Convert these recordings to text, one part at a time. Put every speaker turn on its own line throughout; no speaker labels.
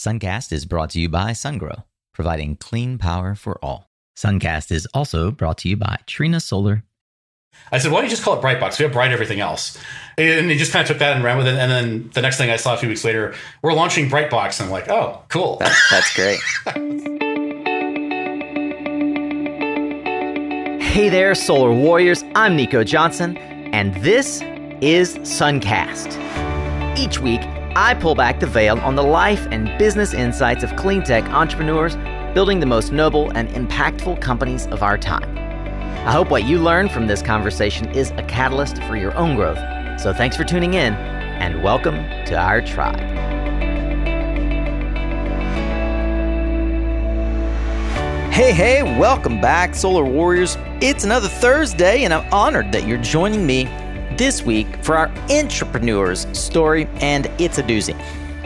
Suncast is brought to you by SunGrow, providing clean power for all. Suncast is also brought to you by Trina Solar.
I said, why don't you just call it Brightbox? We have Bright everything else. And he just kind of took that and ran with it. And then the next thing I saw a few weeks later, we're launching Brightbox. And I'm like, oh, cool.
That, that's great. hey there, Solar Warriors. I'm Nico Johnson, and this is Suncast. Each week, I pull back the veil on the life and business insights of clean tech entrepreneurs building the most noble and impactful companies of our time. I hope what you learn from this conversation is a catalyst for your own growth. So thanks for tuning in and welcome to our tribe. Hey, hey, welcome back, Solar Warriors. It's another Thursday, and I'm honored that you're joining me this week for our entrepreneur's story, and it's a doozy.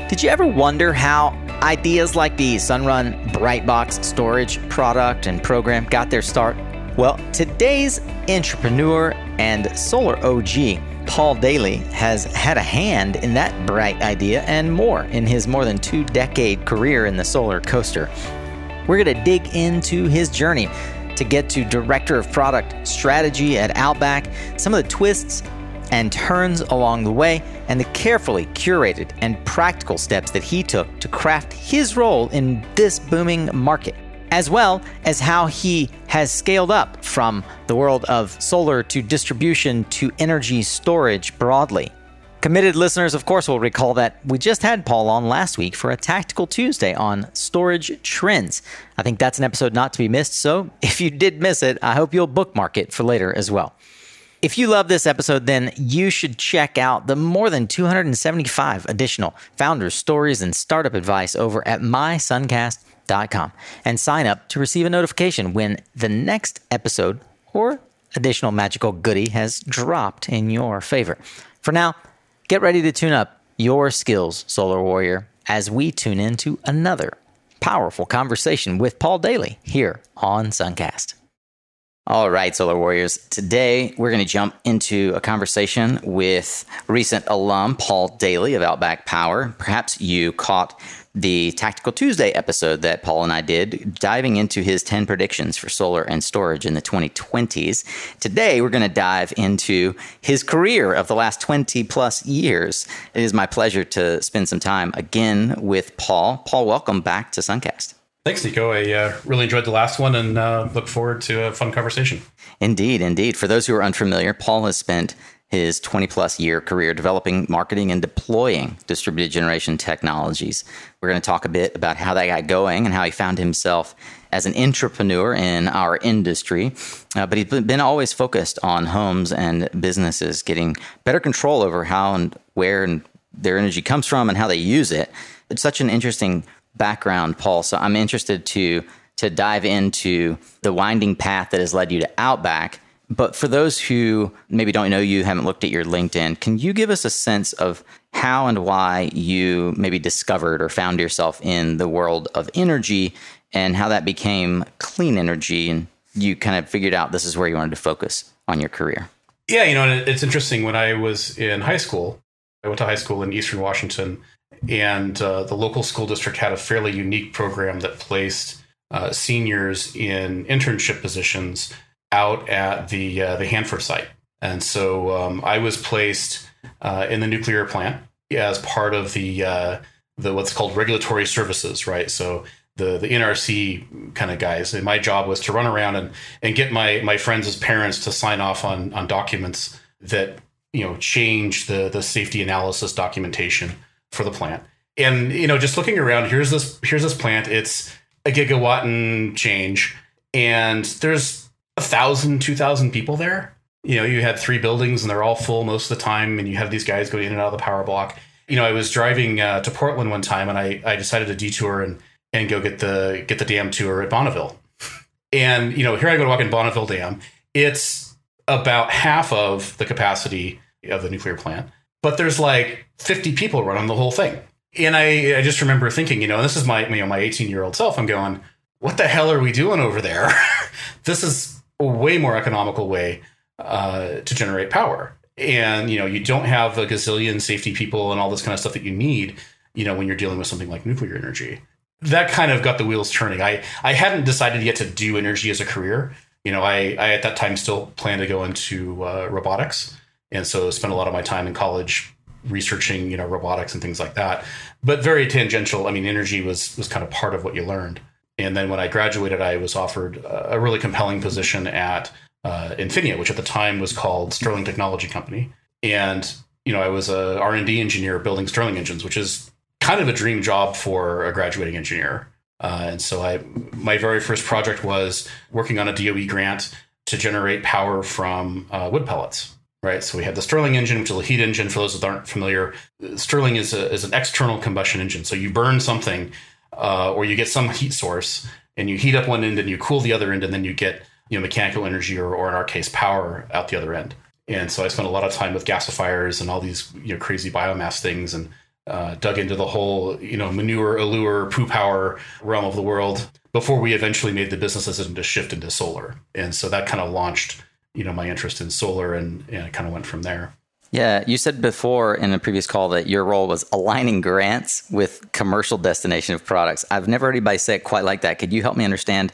Did you ever wonder how ideas like the Sunrun Brightbox storage product and program got their start? Well, today's entrepreneur and solar OG, Paul Daly, has had a hand in that bright idea and more in his more than two decade career in the solar coaster. We're going to dig into his journey to get to Director of Product Strategy at Outback, some of the twists and turns along the way, and the carefully curated and practical steps that he took to craft his role in this booming market, as well as how he has scaled up from the world of solar to distribution to energy storage broadly. Committed listeners, of course, will recall that we just had Paul on last week for a Tactical Tuesday on storage trends. I think that's an episode not to be missed, so if you did miss it, I hope you'll bookmark it for later as well. If you love this episode, then you should check out the more than 275 additional founders, stories, and startup advice over at mysuncast.com and sign up to receive a notification when the next episode or additional magical goodie has dropped in your favor. For now, get ready to tune up your skills, Solar Warrior, as we tune into another powerful conversation with Paul Daly here on Suncast. All right, Solar Warriors. Today, we're going to jump into a conversation with recent alum Paul Daly of Outback Power. Perhaps you caught the Tactical Tuesday episode that Paul and I did, diving into his 10 predictions for solar and storage in the 2020s. Today, we're going to dive into his career of the last 20 plus years. It is my pleasure to spend some time again with Paul. Paul, welcome back to Suncast.
Thanks, Nico. I uh, really enjoyed the last one and uh, look forward to a fun conversation.
Indeed, indeed. For those who are unfamiliar, Paul has spent his 20 plus year career developing, marketing, and deploying distributed generation technologies. We're going to talk a bit about how that got going and how he found himself as an entrepreneur in our industry. Uh, but he's been always focused on homes and businesses getting better control over how and where and their energy comes from and how they use it. It's such an interesting background, Paul. So I'm interested to to dive into the winding path that has led you to Outback. But for those who maybe don't know you, haven't looked at your LinkedIn, can you give us a sense of how and why you maybe discovered or found yourself in the world of energy and how that became clean energy and you kind of figured out this is where you wanted to focus on your career?
Yeah, you know, it's interesting. When I was in high school, I went to high school in Eastern Washington and uh, the local school district had a fairly unique program that placed uh, seniors in internship positions out at the uh, the Hanford site. And so um, I was placed uh, in the nuclear plant as part of the uh, the what's called regulatory services, right? So the the NRC kind of guys. And my job was to run around and and get my my friends' parents to sign off on on documents that you know change the the safety analysis documentation for the plant. And you know, just looking around, here's this here's this plant. It's a gigawatt and change, and there's a thousand, two thousand people there. You know, you had three buildings, and they're all full most of the time, and you have these guys going in and out of the power block. You know, I was driving uh, to Portland one time, and I I decided to detour and and go get the get the dam tour at Bonneville. And you know, here I go to walk in Bonneville Dam. It's about half of the capacity of the nuclear plant but there's like 50 people running the whole thing. And I, I just remember thinking, you know, this is my, you know, my 18 year old self. I'm going, what the hell are we doing over there? this is a way more economical way uh, to generate power. And, you know, you don't have a gazillion safety people and all this kind of stuff that you need. you know, when you're dealing with something like nuclear energy. That kind of got the wheels turning. I, I hadn't decided yet to do energy as a career. You know, I, I at that time still planned to go into uh, robotics. And so spent a lot of my time in college researching, you know, robotics and things like that. But very tangential. I mean, energy was was kind of part of what you learned. And then when I graduated, I was offered a really compelling position at uh, Infinia, which at the time was called Stirling Technology Company. And you know, I was a R and D engineer building Stirling engines, which is kind of a dream job for a graduating engineer. Uh, and so I, my very first project was working on a DOE grant to generate power from uh, wood pellets. Right. So we have the Stirling engine, which is a heat engine. For those that aren't familiar, Stirling is, a, is an external combustion engine. So you burn something uh, or you get some heat source and you heat up one end and you cool the other end, and then you get you know mechanical energy or, or in our case power out the other end. And so I spent a lot of time with gasifiers and all these you know crazy biomass things and uh, dug into the whole you know manure, allure, poo power realm of the world before we eventually made the business decision to shift into solar. And so that kind of launched you know my interest in solar and, and it kind of went from there.
Yeah, you said before in a previous call that your role was aligning grants with commercial destination of products. I've never heard anybody say it quite like that. Could you help me understand,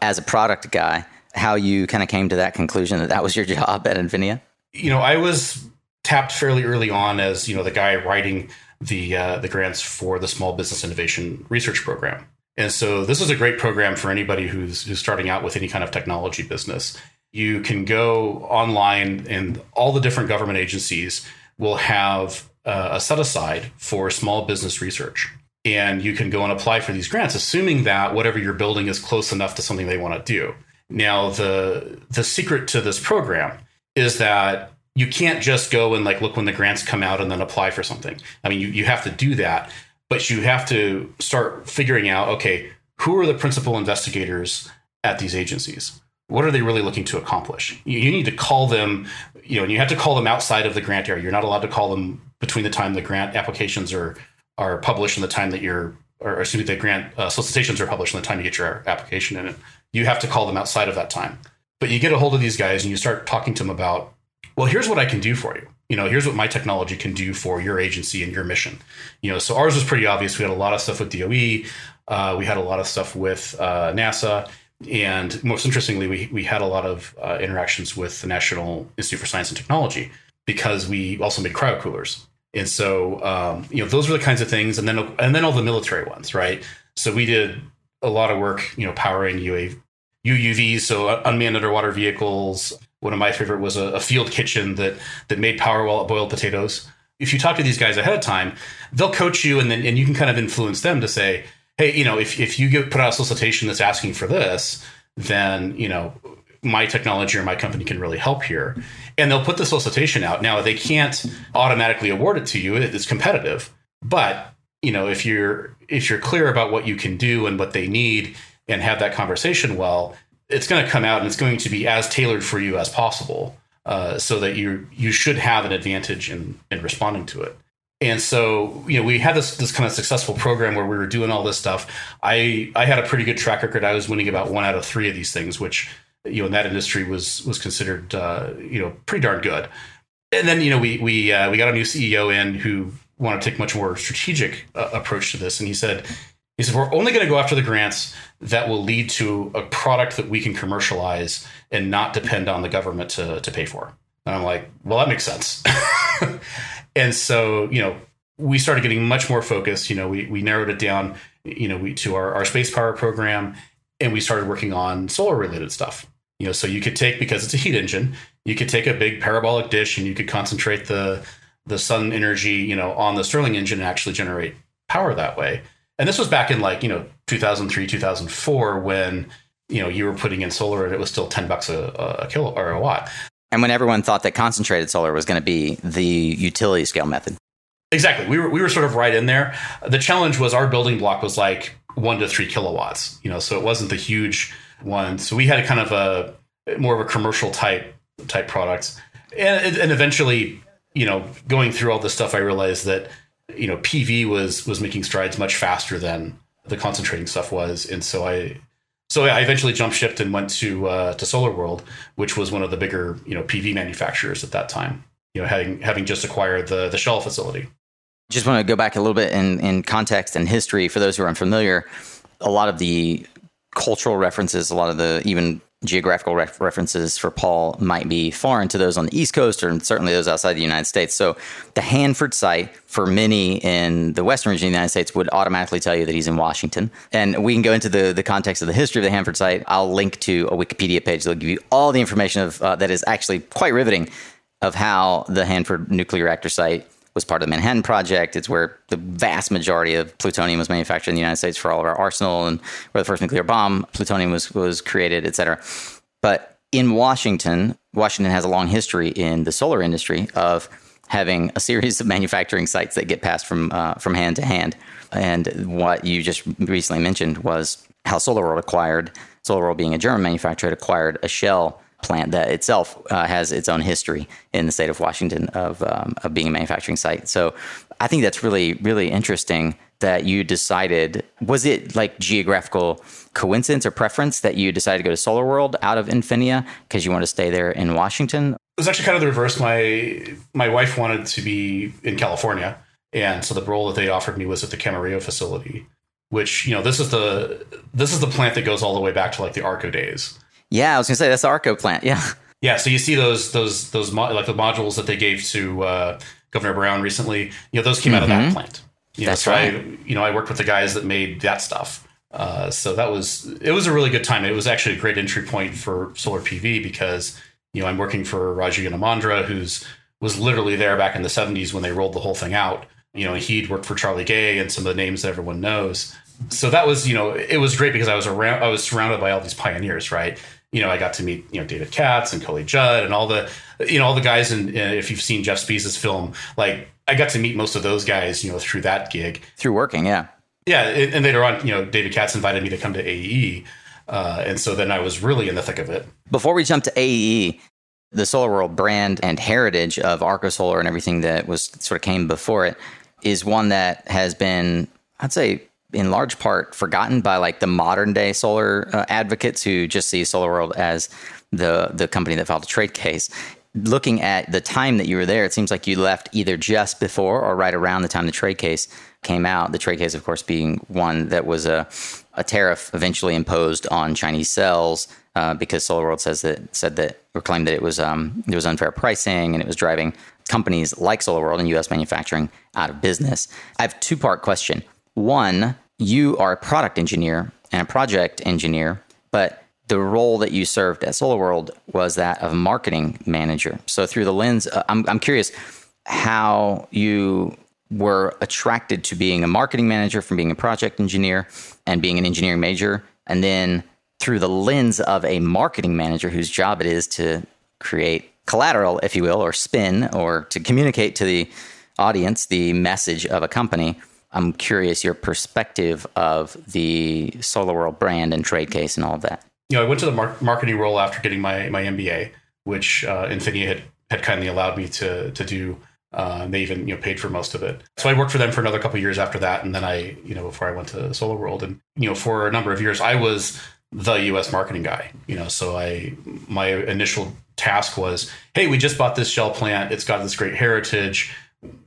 as a product guy, how you kind of came to that conclusion that that was your job at Infinia?
You know, I was tapped fairly early on as you know the guy writing the uh, the grants for the Small Business Innovation Research Program. And so this is a great program for anybody who's who's starting out with any kind of technology business. You can go online, and all the different government agencies will have uh, a set aside for small business research. And you can go and apply for these grants, assuming that whatever you're building is close enough to something they want to do. Now, the the secret to this program is that you can't just go and like look when the grants come out and then apply for something. I mean, you, you have to do that, but you have to start figuring out, okay, who are the principal investigators at these agencies? What are they really looking to accomplish? You, you need to call them, you know, and you have to call them outside of the grant area. You're not allowed to call them between the time the grant applications are are published and the time that you're, or excuse me, the grant uh, solicitations are published and the time you get your application in it. You have to call them outside of that time. But you get a hold of these guys and you start talking to them about well, here's what I can do for you. You know, here's what my technology can do for your agency and your mission. You know, so ours was pretty obvious. We had a lot of stuff with DOE. Uh, we had a lot of stuff with uh, NASA. And most interestingly, we, we had a lot of uh, interactions with the National Institute for Science and Technology because we also made cryo coolers. And so, um, you know, those were the kinds of things. And then, and then all the military ones, right? So we did a lot of work, you know, powering UAV, UUVs, so unmanned underwater vehicles, one of my favorite was a, a field kitchen that that made power while it boiled potatoes. If you talk to these guys ahead of time, they'll coach you, and then and you can kind of influence them to say, hey, you know, if if you get put out a solicitation that's asking for this, then you know my technology or my company can really help here. And they'll put the solicitation out. Now they can't automatically award it to you; it's competitive. But you know, if you're if you're clear about what you can do and what they need, and have that conversation well, it's going to come out and it's going to be as tailored for you as possible, uh, so that you you should have an advantage in in responding to it. And so, you know, we had this this kind of successful program where we were doing all this stuff. I I had a pretty good track record. I was winning about one out of three of these things, which you know in that industry was was considered uh, you know pretty darn good. And then you know we we uh, we got a new CEO in who wanted to take much more strategic uh, approach to this, and he said he said, We're only going to go after the grants that will lead to a product that we can commercialize and not depend on the government to, to pay for. And I'm like, Well, that makes sense. and so, you know, we started getting much more focused. You know, we, we narrowed it down, you know, we, to our, our space power program and we started working on solar related stuff. You know, so you could take, because it's a heat engine, you could take a big parabolic dish and you could concentrate the, the sun energy, you know, on the Stirling engine and actually generate power that way and this was back in like you know 2003 2004 when you know you were putting in solar and it was still 10 bucks a, a kilo or a watt
and when everyone thought that concentrated solar was going to be the utility scale method.
Exactly. We were we were sort of right in there. The challenge was our building block was like one to three kilowatts you know so it wasn't the huge one. So we had a kind of a more of a commercial type type product. And, and eventually you know going through all this stuff i realized that you know, PV was was making strides much faster than the concentrating stuff was, and so I so I eventually jumped shipped and went to uh, to Solar World, which was one of the bigger you know PV manufacturers at that time. You know, having having just acquired the the Shell facility.
Just want to go back a little bit in, in context and history for those who are unfamiliar. A lot of the cultural references, a lot of the even geographical ref- references for Paul might be foreign to those on the East Coast or certainly those outside the United States. So the Hanford site for many in the Western region of the United States would automatically tell you that he's in Washington. And we can go into the, the context of the history of the Hanford site. I'll link to a Wikipedia page that'll give you all the information of uh, that is actually quite riveting of how the Hanford nuclear reactor site was part of the Manhattan Project. It's where the vast majority of plutonium was manufactured in the United States for all of our arsenal, and where the first nuclear bomb plutonium was was created, et cetera. But in Washington, Washington has a long history in the solar industry of having a series of manufacturing sites that get passed from uh, from hand to hand. And what you just recently mentioned was how SolarWorld acquired SolarWorld, being a German manufacturer, acquired a shell plant that itself uh, has its own history in the state of Washington of, um, of being a manufacturing site. So I think that's really, really interesting that you decided. Was it like geographical coincidence or preference that you decided to go to Solar World out of Infinia because you want to stay there in Washington?
It was actually kind of the reverse. My my wife wanted to be in California, and so the role that they offered me was at the Camarillo facility, which you know this is the this is the plant that goes all the way back to like the Arco days.
Yeah, I was gonna say that's the Arco plant. Yeah.
Yeah, so you see those those those mo- like the modules that they gave to uh, Governor Brown recently. You know, those came out of that plant. You
That's
know, so
right.
I, you know, I worked with the guys that made that stuff. Uh, so that was it was a really good time. It was actually a great entry point for solar PV because you know I'm working for Raju Yenamandra, who's was literally there back in the 70s when they rolled the whole thing out. You know, he'd worked for Charlie Gay and some of the names that everyone knows. So that was, you know, it was great because I was around, I was surrounded by all these pioneers, right? You know, I got to meet, you know, David Katz and Coley Judd and all the, you know, all the guys. And if you've seen Jeff Spees' film, like I got to meet most of those guys, you know, through that gig.
Through working, yeah.
Yeah, and and later on, you know, David Katz invited me to come to AE, uh, and so then I was really in the thick of it.
Before we jump to AEE, the Solar World brand and heritage of Arco Solar and everything that was sort of came before it is one that has been, I'd say, in large part forgotten by like the modern day solar uh, advocates who just see Solar World as the the company that filed a trade case. Looking at the time that you were there, it seems like you left either just before or right around the time the trade case came out. The trade case, of course, being one that was a, a tariff eventually imposed on Chinese cells uh, because SolarWorld says that said that or claimed that it was um, was unfair pricing and it was driving companies like SolarWorld and U.S. manufacturing out of business. I have two part question. One, you are a product engineer and a project engineer, but the role that you served at SolarWorld was that of marketing manager. So through the lens, uh, I'm I'm curious how you were attracted to being a marketing manager from being a project engineer and being an engineering major, and then through the lens of a marketing manager whose job it is to create collateral, if you will, or spin, or to communicate to the audience the message of a company. I'm curious your perspective of the SolarWorld brand and trade case and all of that.
You know, I went to the mar- marketing role after getting my my MBA, which uh, Infinia had had kindly allowed me to to do. Uh, they even you know paid for most of it. So I worked for them for another couple years after that, and then I you know before I went to Solar World, and you know for a number of years I was the U.S. marketing guy. You know, so I my initial task was, hey, we just bought this shell plant. It's got this great heritage.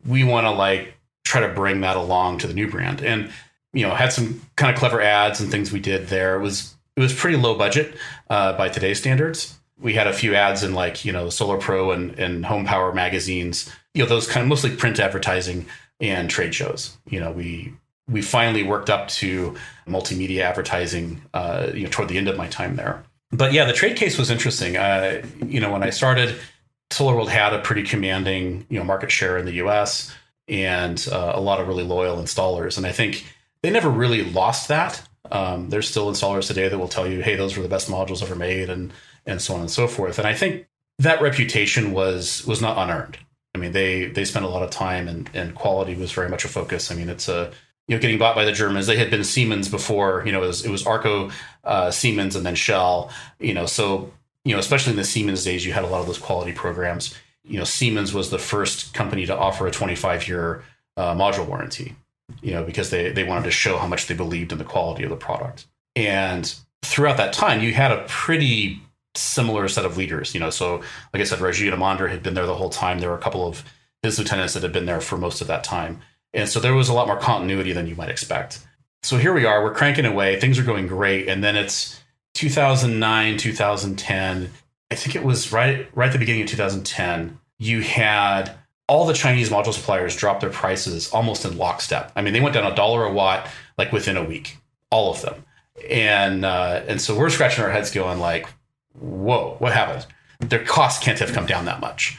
We want to like try to bring that along to the new brand, and you know had some kind of clever ads and things we did there. It was it was pretty low budget uh, by today's standards. We had a few ads in like you know Solar Pro and and Home Power magazines. You know those kind of mostly print advertising and trade shows. You know we we finally worked up to multimedia advertising. Uh, you know toward the end of my time there. But yeah, the trade case was interesting. Uh, you know when I started, SolarWorld had a pretty commanding you know market share in the U.S. and uh, a lot of really loyal installers, and I think they never really lost that. Um, there's still installers today that will tell you, "Hey, those were the best modules ever made," and and so on and so forth. And I think that reputation was was not unearned. I mean, they they spent a lot of time, and and quality was very much a focus. I mean, it's a you know getting bought by the Germans. They had been Siemens before. You know, it was it was Arco, uh, Siemens, and then Shell. You know, so you know, especially in the Siemens days, you had a lot of those quality programs. You know, Siemens was the first company to offer a 25 year uh, module warranty you know, because they, they wanted to show how much they believed in the quality of the product. And throughout that time, you had a pretty similar set of leaders, you know. So, like I said, Raju Yenamandra had been there the whole time. There were a couple of his lieutenants that had been there for most of that time. And so there was a lot more continuity than you might expect. So here we are, we're cranking away, things are going great. And then it's 2009, 2010. I think it was right, right at the beginning of 2010. You had all the Chinese module suppliers drop their prices almost in lockstep. I mean, they went down a dollar a watt like within a week, all of them. And uh, and so we're scratching our heads, going like, "Whoa, what happened? Their costs can't have come down that much."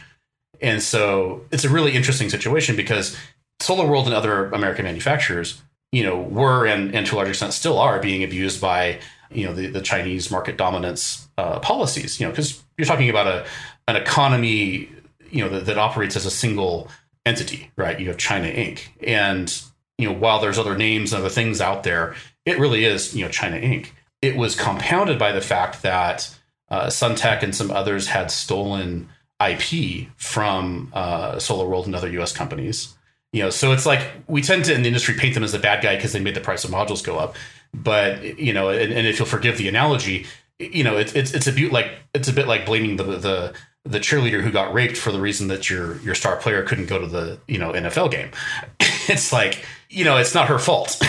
And so it's a really interesting situation because Solar World and other American manufacturers, you know, were and, and to a large extent still are being abused by you know the, the Chinese market dominance uh, policies. You know, because you're talking about a an economy you know that, that operates as a single entity, right? You have China Inc. And you know, while there's other names and other things out there, it really is, you know, China Inc. It was compounded by the fact that uh, Suntech and some others had stolen IP from uh, Solar World and other U.S. companies. You know, so it's like we tend to in the industry paint them as the bad guy because they made the price of modules go up. But you know, and, and if you'll forgive the analogy, you know, it, it's it's a bit like it's a bit like blaming the the the cheerleader who got raped for the reason that your your star player couldn't go to the you know NFL game. it's like you know it's not her fault.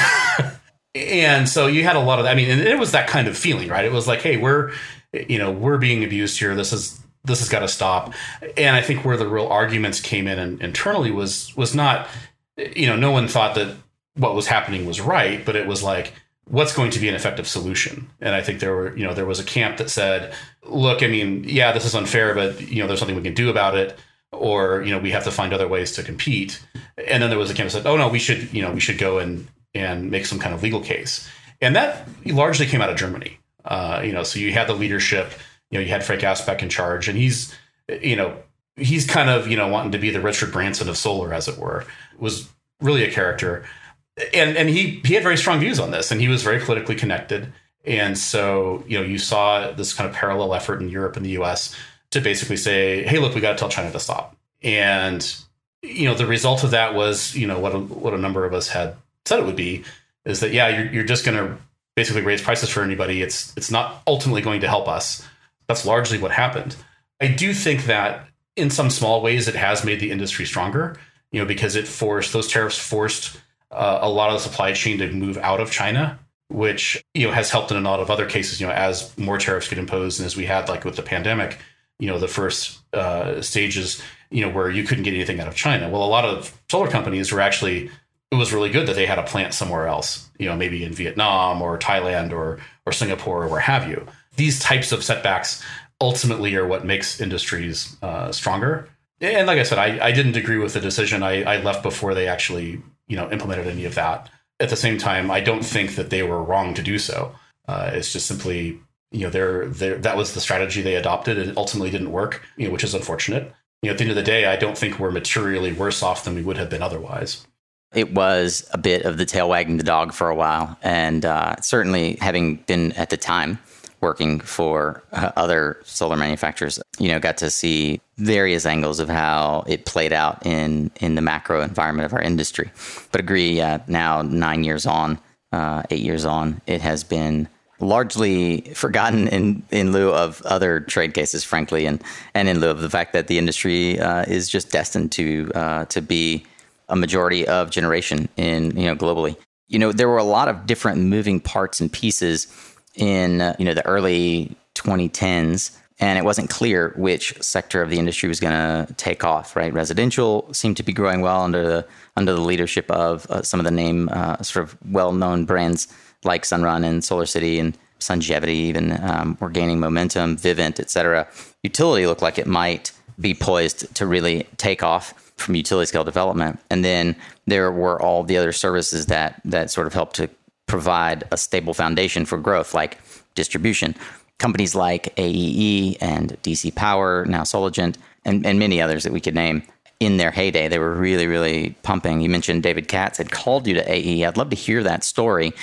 and so you had a lot of I mean, and it was that kind of feeling, right? It was like, hey, we're you know we're being abused here. This is this has got to stop. And I think where the real arguments came in and internally was was not you know no one thought that what was happening was right, but it was like what's going to be an effective solution? And i think there were you know there was a camp that said look i mean yeah this is unfair but you know there's something we can do about it or you know we have to find other ways to compete. And then there was a camp that said oh no we should you know we should go and and make some kind of legal case. And that largely came out of germany. Uh, you know so you had the leadership you know you had frank asbeck in charge and he's you know he's kind of you know wanting to be the richard branson of solar as it were was really a character and and he he had very strong views on this, and he was very politically connected. And so, you know, you saw this kind of parallel effort in Europe and the U.S. to basically say, "Hey, look, we got to tell China to stop." And you know, the result of that was, you know, what a, what a number of us had said it would be is that yeah, you're you're just going to basically raise prices for anybody. It's it's not ultimately going to help us. That's largely what happened. I do think that in some small ways it has made the industry stronger, you know, because it forced those tariffs forced uh, a lot of the supply chain to move out of China, which you know has helped in a lot of other cases. You know, as more tariffs get imposed, and as we had like with the pandemic, you know, the first uh, stages, you know, where you couldn't get anything out of China. Well, a lot of solar companies were actually it was really good that they had a plant somewhere else, you know, maybe in Vietnam or Thailand or or Singapore or where have you. These types of setbacks ultimately are what makes industries uh, stronger. And like I said, I, I didn't agree with the decision. I, I left before they actually you know implemented any of that. At the same time, I don't think that they were wrong to do so. Uh, it's just simply you know they're, they're, that was the strategy they adopted. It ultimately didn't work, you know, which is unfortunate. You know, at the end of the day, I don't think we're materially worse off than we would have been otherwise.
It was a bit of the tail wagging the dog for a while, and uh, certainly having been at the time working for uh, other solar manufacturers, you know, got to see various angles of how it played out in in the macro environment of our industry. But agree, uh, now nine years on, uh, eight years on, it has been largely forgotten in in lieu of other trade cases, frankly, and and in lieu of the fact that the industry uh, is just destined to uh, to be a majority of generation in you know globally. You know, there were a lot of different moving parts and pieces in you know the early 2010s and it wasn't clear which sector of the industry was going to take off right? Residential seemed to be growing well under the under the leadership of uh, some of the name uh, sort of well-known brands like sunrun and solarcity and sungevity even um, were gaining momentum vivint et cetera. Utility looked like it might be poised to really take off from utility scale development. And then there were all the other services that that sort of helped to provide a stable foundation for growth, like distribution. Companies like AEE and DC Power, now Sologent, and, and many others that we could name in their heyday, they were really, really pumping. You mentioned David Katz had called you to AE. I'd love to hear that story.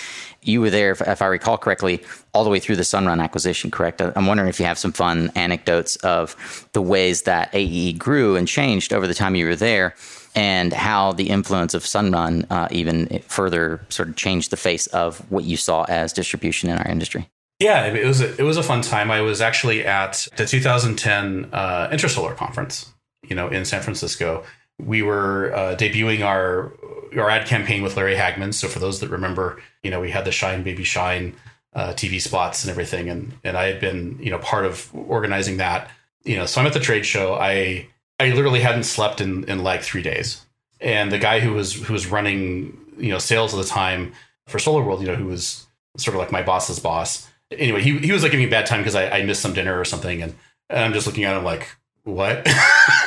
You were there, if, if, I recall correctly, all the way through the Sunrun acquisition, correct? I'm wondering if you have some fun anecdotes of the ways that AE grew and changed over the time you were there and how the influence of Sunrun uh, even further sort of changed the face of what you saw as distribution in our industry.
Yeah, it was a, it was a fun time. I was actually at the 2010 uh, Intersolar conference, you know, in San Francisco, we were uh, debuting our our ad campaign with Larry Hagman. So for those that remember, you know, we had the Shine Baby Shine uh, TV spots and everything, and and I had been you know part of organizing that. You know, so I'm at the trade show. I I literally hadn't slept in in like three days, and the guy who was who was running you know sales at the time for Solar World, you know, who was sort of like my boss's boss. Anyway, he he was like giving me a bad time because I, I missed some dinner or something, and, and I'm just looking at him like, what?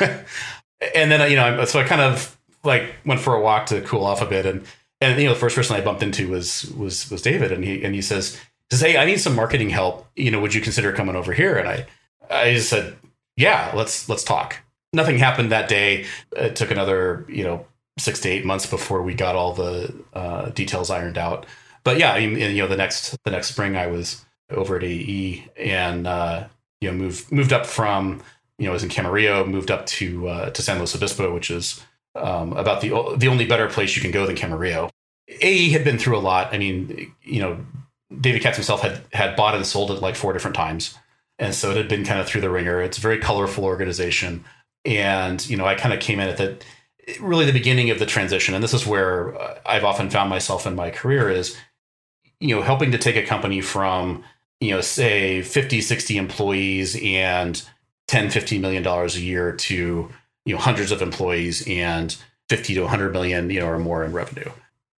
and then you know, so I kind of like went for a walk to cool off a bit, and and you know, the first person I bumped into was was was David, and he and he says says, "Hey, I need some marketing help. You know, would you consider coming over here?" And I I just said, "Yeah, let's let's talk." Nothing happened that day. It took another you know six to eight months before we got all the uh, details ironed out. But yeah, I mean, you know, the next the next spring I was over at AE and uh, you know moved moved up from you know I was in Camarillo, moved up to uh, to San Luis Obispo, which is um, about the the only better place you can go than Camarillo. AE had been through a lot. I mean, you know, David Katz himself had had bought and sold it like four different times, and so it had been kind of through the ringer. It's a very colorful organization, and you know, I kind of came in at the really the beginning of the transition, and this is where uh, I've often found myself in my career is you know helping to take a company from you know say 50 60 employees and 10 15 million dollars a year to you know hundreds of employees and 50 to 100 million you know or more in revenue.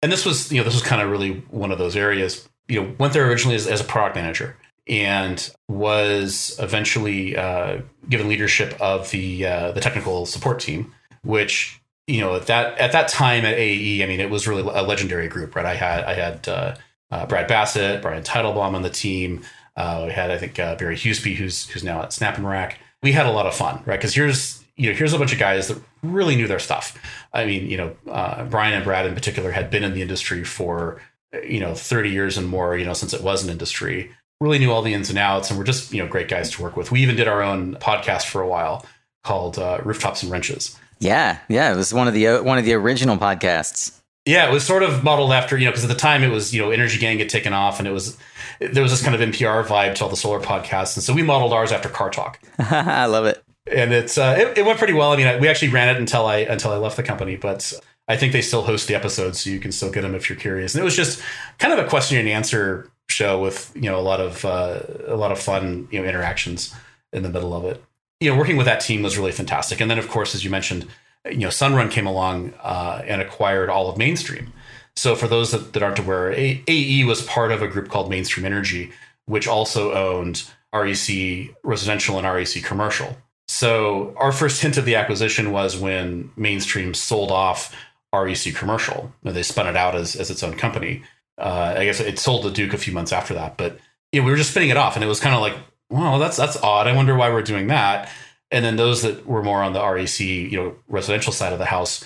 And this was you know this was kind of really one of those areas you know went there originally as, as a product manager and was eventually uh, given leadership of the uh, the technical support team which you know at that at that time at AE I mean it was really a legendary group right? I had I had uh, uh Brad Bassett Brian Teitelbaum on the team. Uh, we had I think uh, Barry Huseby who's who's now at SnapNrack. We had a lot of fun right? Because here's you know, here's a bunch of guys that really knew their stuff. I mean, you know, Brian and Brad in particular had been in the industry for, you know, 30 years and more, you know, since it was an industry, really knew all the ins and outs and we were just, you know, great guys to work with. We even did our own podcast for a while called uh, Rooftops and Wrenches.
Yeah. Yeah. It was one of the, uh, one of the original podcasts.
Yeah. It was sort of modeled after, you know, because at the time it was, you know, Energy Gang had taken off and it was, there was this kind of NPR vibe to all the solar podcasts. And so we modeled ours after Car Talk.
I love it
and it's uh, it, it, went pretty well. I mean, I, we actually ran it until I until I left the company, but I think they still host the episodes, so you can still get them if you're curious. And it was just kind of a question and answer show with you know a lot of uh, a lot of fun you know interactions in the middle of it. You know, working with that team was really fantastic. And then, of course, as you mentioned, you know, Sunrun came along uh, and acquired all of Mainstream. So for those that, that aren't aware, a- AE was part of a group called Mainstream Energy, which also owned REC Residential and REC Commercial. So our first hint of the acquisition was when Mainstream sold off REC Commercial. They spun it out as, as its own company. Uh, I guess it sold to Duke a few months after that, but you know, we were just spinning it off, and it was kind of like, well, that's that's odd. I wonder why we're doing that. And then those that were more on the REC, you know, residential side of the house,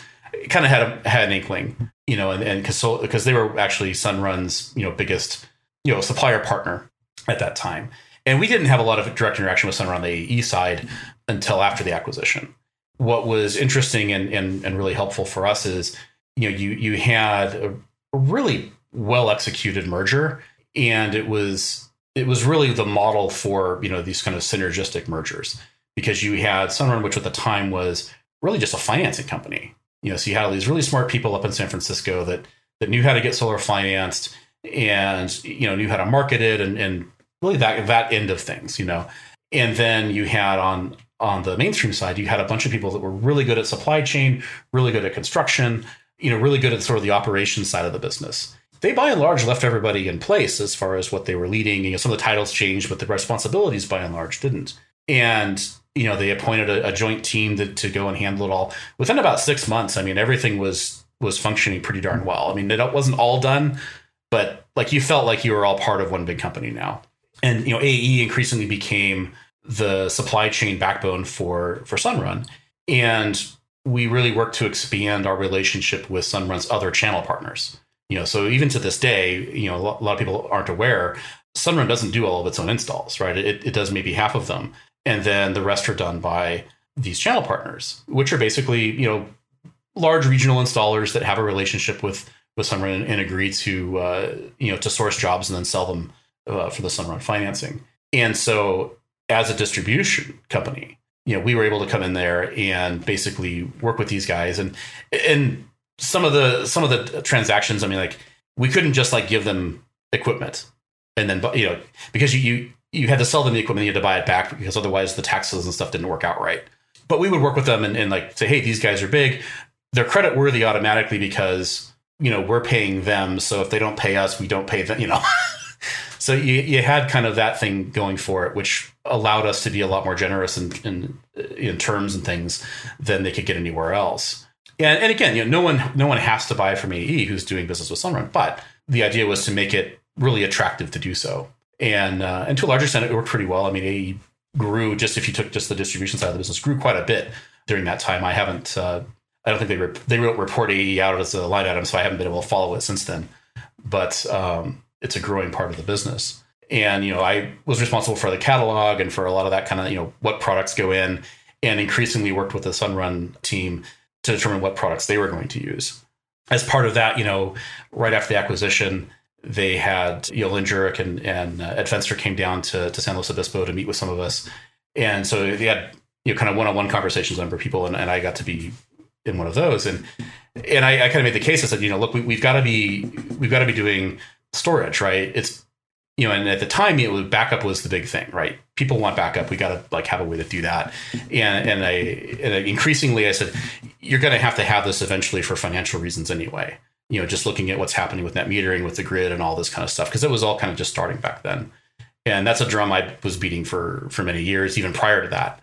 kind of had a, had an inkling, you know, and and because they were actually Sunrun's, you know, biggest, you know, supplier partner at that time. And we didn't have a lot of direct interaction with Sunrun on the AE side until after the acquisition. What was interesting and, and, and really helpful for us is, you know, you you had a really well executed merger, and it was it was really the model for you know these kind of synergistic mergers because you had Sunrun, which at the time was really just a financing company. You know, so you had all these really smart people up in San Francisco that that knew how to get solar financed and you know knew how to market it and, and really that that end of things, you know. And then you had on on the mainstream side, you had a bunch of people that were really good at supply chain, really good at construction, you know, really good at sort of the operations side of the business. They by and large left everybody in place as far as what they were leading. You know, some of the titles changed, but the responsibilities by and large didn't. And you know, they appointed a, a joint team to, to go and handle it all. Within about six months, I mean, everything was was functioning pretty darn well. I mean, it wasn't all done, but like you felt like you were all part of one big company now and you know AE increasingly became the supply chain backbone for for Sunrun, and we really worked to expand our relationship with Sunrun's other channel partners. You know, so even to this day, you know, a lot of people aren't aware. Sunrun doesn't do all of its own installs, right? It, it does maybe half of them, and then the rest are done by these channel partners, which are basically you know large regional installers that have a relationship with with Sunrun and, agree to uh, you know to source jobs and then sell them uh, for the Sunrun financing. And so, as a distribution company, you know, we were able to come in there and basically work with these guys and and some of the some of the transactions. I mean, like we couldn't just like give them equipment and then you know because you you you had to sell them the equipment, you had to buy it back because otherwise the taxes and stuff didn't work out right. But we would work with them and, and like say, hey, these guys are big. They're credit worthy automatically because you know we're paying them. So if they don't pay us, we don't pay them. You know. so you, you had kind of that thing going for it, which allowed us to be a lot more generous in, in, in terms and things than they could get anywhere else. And, and again, you know, no one no one has to buy from AE who's doing business with Sunrun, but the idea was to make it really attractive to do so. And uh, and to a large extent, it worked pretty well. I mean, AE grew just if you took just the distribution side of the business, grew quite a bit during that time. I haven't, uh, I don't think they they wrote report AE out as a line item, so I haven't been able to follow it since then. But um, it's a growing part of the business. And you know, I was responsible for the catalog and for a lot of that kind of you know what products go in, and increasingly worked with the Sunrun team to determine what products they were going to use. As part of that, you know, right after the acquisition, they had you know Lynn Jurich and, and uh, Ed Fenster came down to, to San Luis Obispo to meet with some of us. And so they had you know kind of one-on-one conversations with a number of people and, and I got to be in one of those. And and I, I kind of made the case. I said, you know, look, we, we've got to be we've got to be doing storage, right? It's you know, and at the time, it was backup was the big thing, right? People want backup. We got to like have a way to do that. And and I and increasingly, I said, you're going to have to have this eventually for financial reasons anyway. You know, just looking at what's happening with net metering, with the grid, and all this kind of stuff, because it was all kind of just starting back then. And that's a drum I was beating for for many years, even prior to that.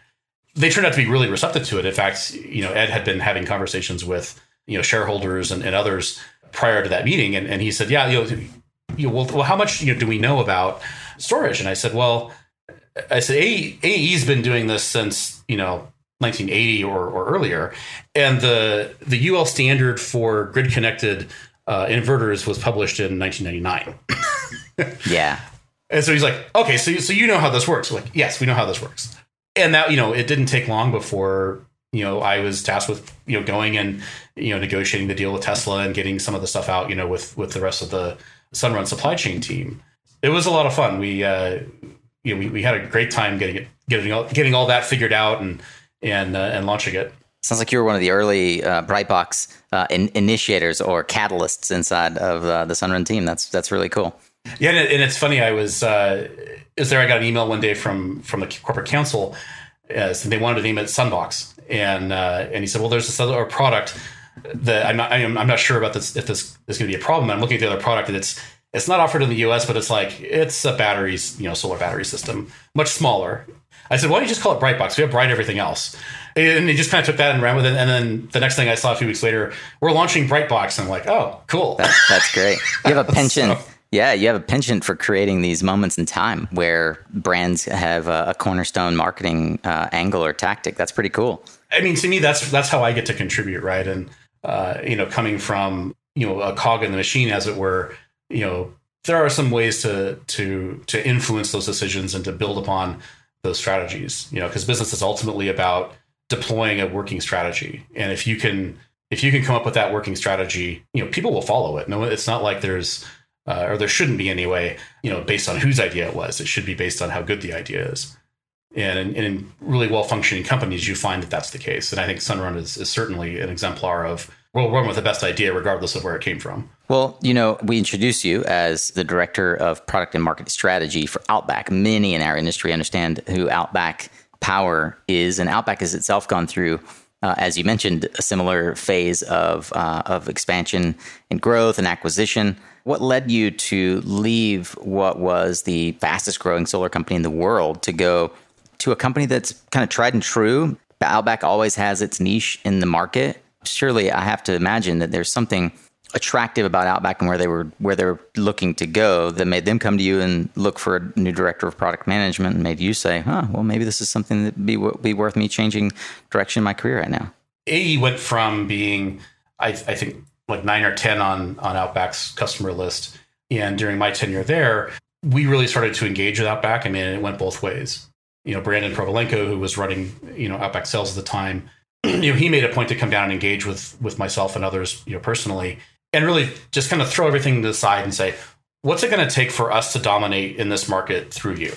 They turned out to be really receptive to it. In fact, you know, Ed had been having conversations with you know shareholders and, and others prior to that meeting, and, and he said, yeah, you know you know, well, well, how much you know, do we know about storage? And I said, well, I said, AE, AE's been doing this since, you know, 1980 or, or earlier. And the, the UL standard for grid connected uh, inverters was published in 1999.
yeah.
And so he's like, okay, so, so you know how this works. like, yes, we know how this works. And that, you know, it didn't take long before, you know, I was tasked with, you know, going and, you know, negotiating the deal with Tesla and getting some of the stuff out, you know, with, with the rest of the, Sunrun supply chain team. It was a lot of fun. We, uh, you know, we, we had a great time getting it, getting all, getting all that figured out and and uh, and launching it.
Sounds like you were one of the early uh, Brightbox uh, in, initiators or catalysts inside of uh, the Sunrun team. That's that's really cool.
Yeah, and, it, and it's funny. I was uh, is there? I got an email one day from from the corporate counsel. Uh, they wanted to name it Sunbox, and uh, and he said, well, there's this other product that I'm not I'm, I'm not sure about this if this is going to be a problem. I'm looking at the other product and it's it's not offered in the US, but it's like it's a batteries, you know, solar battery system, much smaller. I said, why don't you just call it Brightbox? We have Bright everything else. And he just kind of took that and ran with it. And then the next thing I saw a few weeks later, we're launching Brightbox. And I'm like, oh, cool.
That, that's great. You have a penchant. so, yeah, you have a penchant for creating these moments in time where brands have a, a cornerstone marketing uh, angle or tactic. That's pretty cool.
I mean, to me, that's that's how I get to contribute, right? And uh, you know, coming from you know a cog in the machine, as it were, you know, there are some ways to to to influence those decisions and to build upon those strategies. You know, because business is ultimately about deploying a working strategy, and if you can if you can come up with that working strategy, you know, people will follow it. No, it's not like there's uh, or there shouldn't be anyway. You know, based on whose idea it was. It should be based on how good the idea is. And in, really well functioning companies, you find that that's the case. And I think Sunrun is, is certainly an exemplar of we'll run with the best idea, regardless of where it came from.
Well, you know, we introduce you as the director of product and market strategy for Outback. Many in our industry understand who Outback Power is, and Outback has itself gone through. Uh, as you mentioned, a similar phase of uh, of expansion and growth and acquisition. What led you to leave what was the fastest growing solar company in the world to go to a company that's kind of tried and true. Outback always has its niche in the market. Surely I have to imagine that there's something attractive about Outback and where they were where they're looking to go that made them come to you and look for a new director of product management and made you say, "Huh, well maybe this is something that be be worth me changing direction in my career right now."
AE went from being I, I think like 9 or 10 on on Outback's customer list and during my tenure there, we really started to engage with Outback. I mean, it went both ways you know, Brandon Provalenko, who was running, you know, Outback Sales at the time, you know, he made a point to come down and engage with with myself and others, you know, personally, and really just kind of throw everything to the side and say, what's it going to take for us to dominate in this market through you?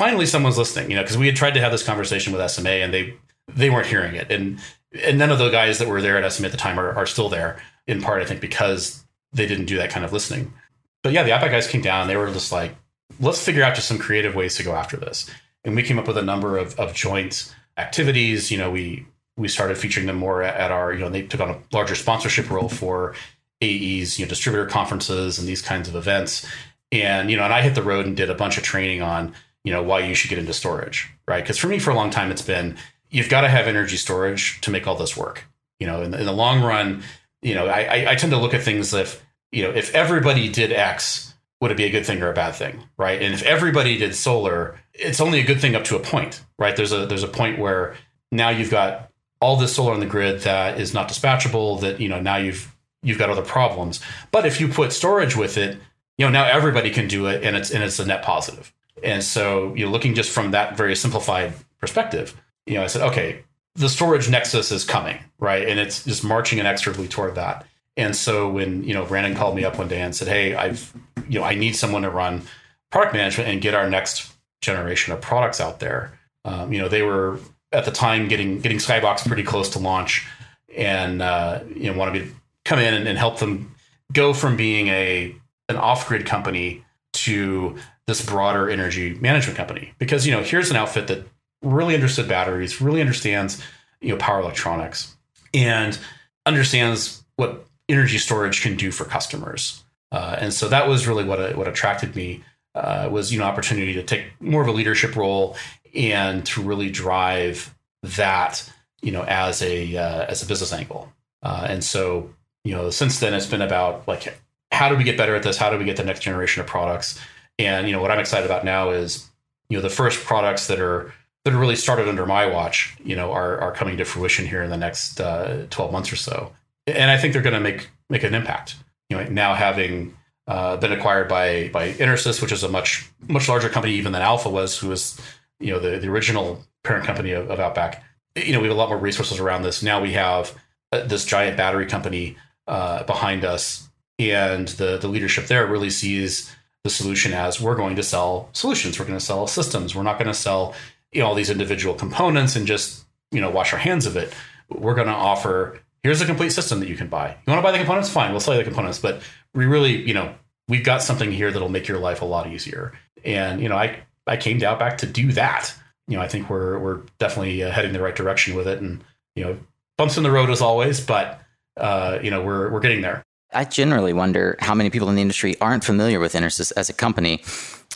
finally someone's listening, you know, because we had tried to have this conversation with SMA and they they weren't hearing it. And and none of the guys that were there at SMA at the time are, are still there, in part, I think, because they didn't do that kind of listening. But yeah, the Outback guys came down, they were just like, let's figure out just some creative ways to go after this. And we came up with a number of, of joint activities. You know, we we started featuring them more at, our, you know, they took on a larger sponsorship role for AEE's, you know, distributor conferences and these kinds of events. And, you know, and I hit the road and did a bunch of training on, you know, why you should get into storage, right? Because for me, for a long time, it's been you've got to have energy storage to make all this work. You know, in in the long run, you know, I, I tend to look at things if, you know, if everybody did X, would it be a good thing or a bad thing, right? And if everybody did solar, it's only a good thing up to a point, right? There's a there's a point where now you've got all this solar on the grid that is not dispatchable. That you know now you've you've got other problems. But if you put storage with it, you know now everybody can do it, and it's and it's a net positive. And so you're looking just from that very simplified perspective. You know, I said, okay, the storage nexus is coming, right? And it's just marching inexorably toward that. And so when, you know, Brandon called me up one day and said, Hey, I've, you know, I need someone to run product management and get our next generation of products out there. Um, you know, they were at the time getting, getting Skybox pretty close to launch and, uh, you know, wanted me to come in and, and help them go from being a, an off grid company to this broader energy management company. Because, you know, here's an outfit that really understood batteries, really understands, you know, power electronics and understands what energy storage can do for customers. Uh, and so that was really what what attracted me uh, was you know opportunity to take more of a leadership role and to really drive that you know as a uh, as a business angle. Uh, and so you know since then it's been about like how do we get better at this? How do we get the next generation of products? And you know what I'm excited about now is you know the first products that are that are really started under my watch, you know, are are coming to fruition here in the next uh, 12 months or so and I think they're going to make make an impact. You know, now having uh, been acquired by by EnerSys, which is a much much larger company even than Alpha was, who was you know the the original parent company of, of Outback. You know, we have a lot more resources around this. Now we have uh, this giant battery company uh, behind us, and the the leadership there really sees the solution as we're going to sell solutions. We're going to sell systems. We're not going to sell you know all these individual components and just you know wash our hands of it. We're going to offer here's a complete system that you can buy. You want to buy the components? Fine, we'll sell you the components. But we really, you know, we've got something here that'll make your life a lot easier. And you know, I I came to Outback to do that. You know, I think we're we're definitely uh, heading the right direction with it. And you know, bumps in the road as always, but uh, you know, we're we're getting there.
I generally wonder how many people in the industry aren't familiar with EnerSys as a company,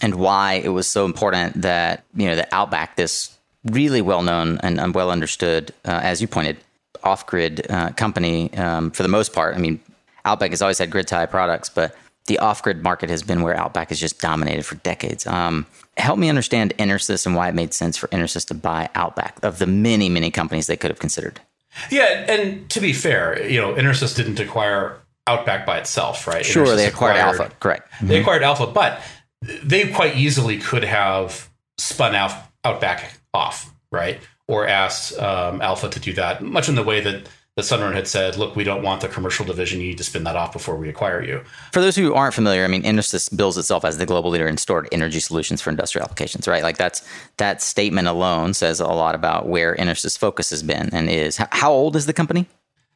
and why it was so important that you know that Outback, this really well known and well understood, uh, as you pointed off grid uh, company um, for the most part. I mean, Outback has always had grid tie products, but the off grid market has been where Outback has just dominated for decades. Um, help me understand EnerSys and why it made sense for EnerSys to buy Outback of the many, many companies they could have considered.
Yeah, and to be fair, you know, EnerSys didn't acquire Outback by itself, right?
Sure, EnerSys they acquired, acquired, Alpha, correct.
They mm-hmm. acquired Alpha, but they quite easily could have spun out Outback off, right? Or asked um, Alpha to do that, much in the way that that Sunrun had said, look, we don't want the commercial division. You need to spin that off before we acquire you.
For those who aren't familiar, I mean, EnerSys bills itself as the global leader in stored energy solutions for industrial applications, right? Like that's that statement alone says a lot about where EnerSys focus has been and is. How old is the company?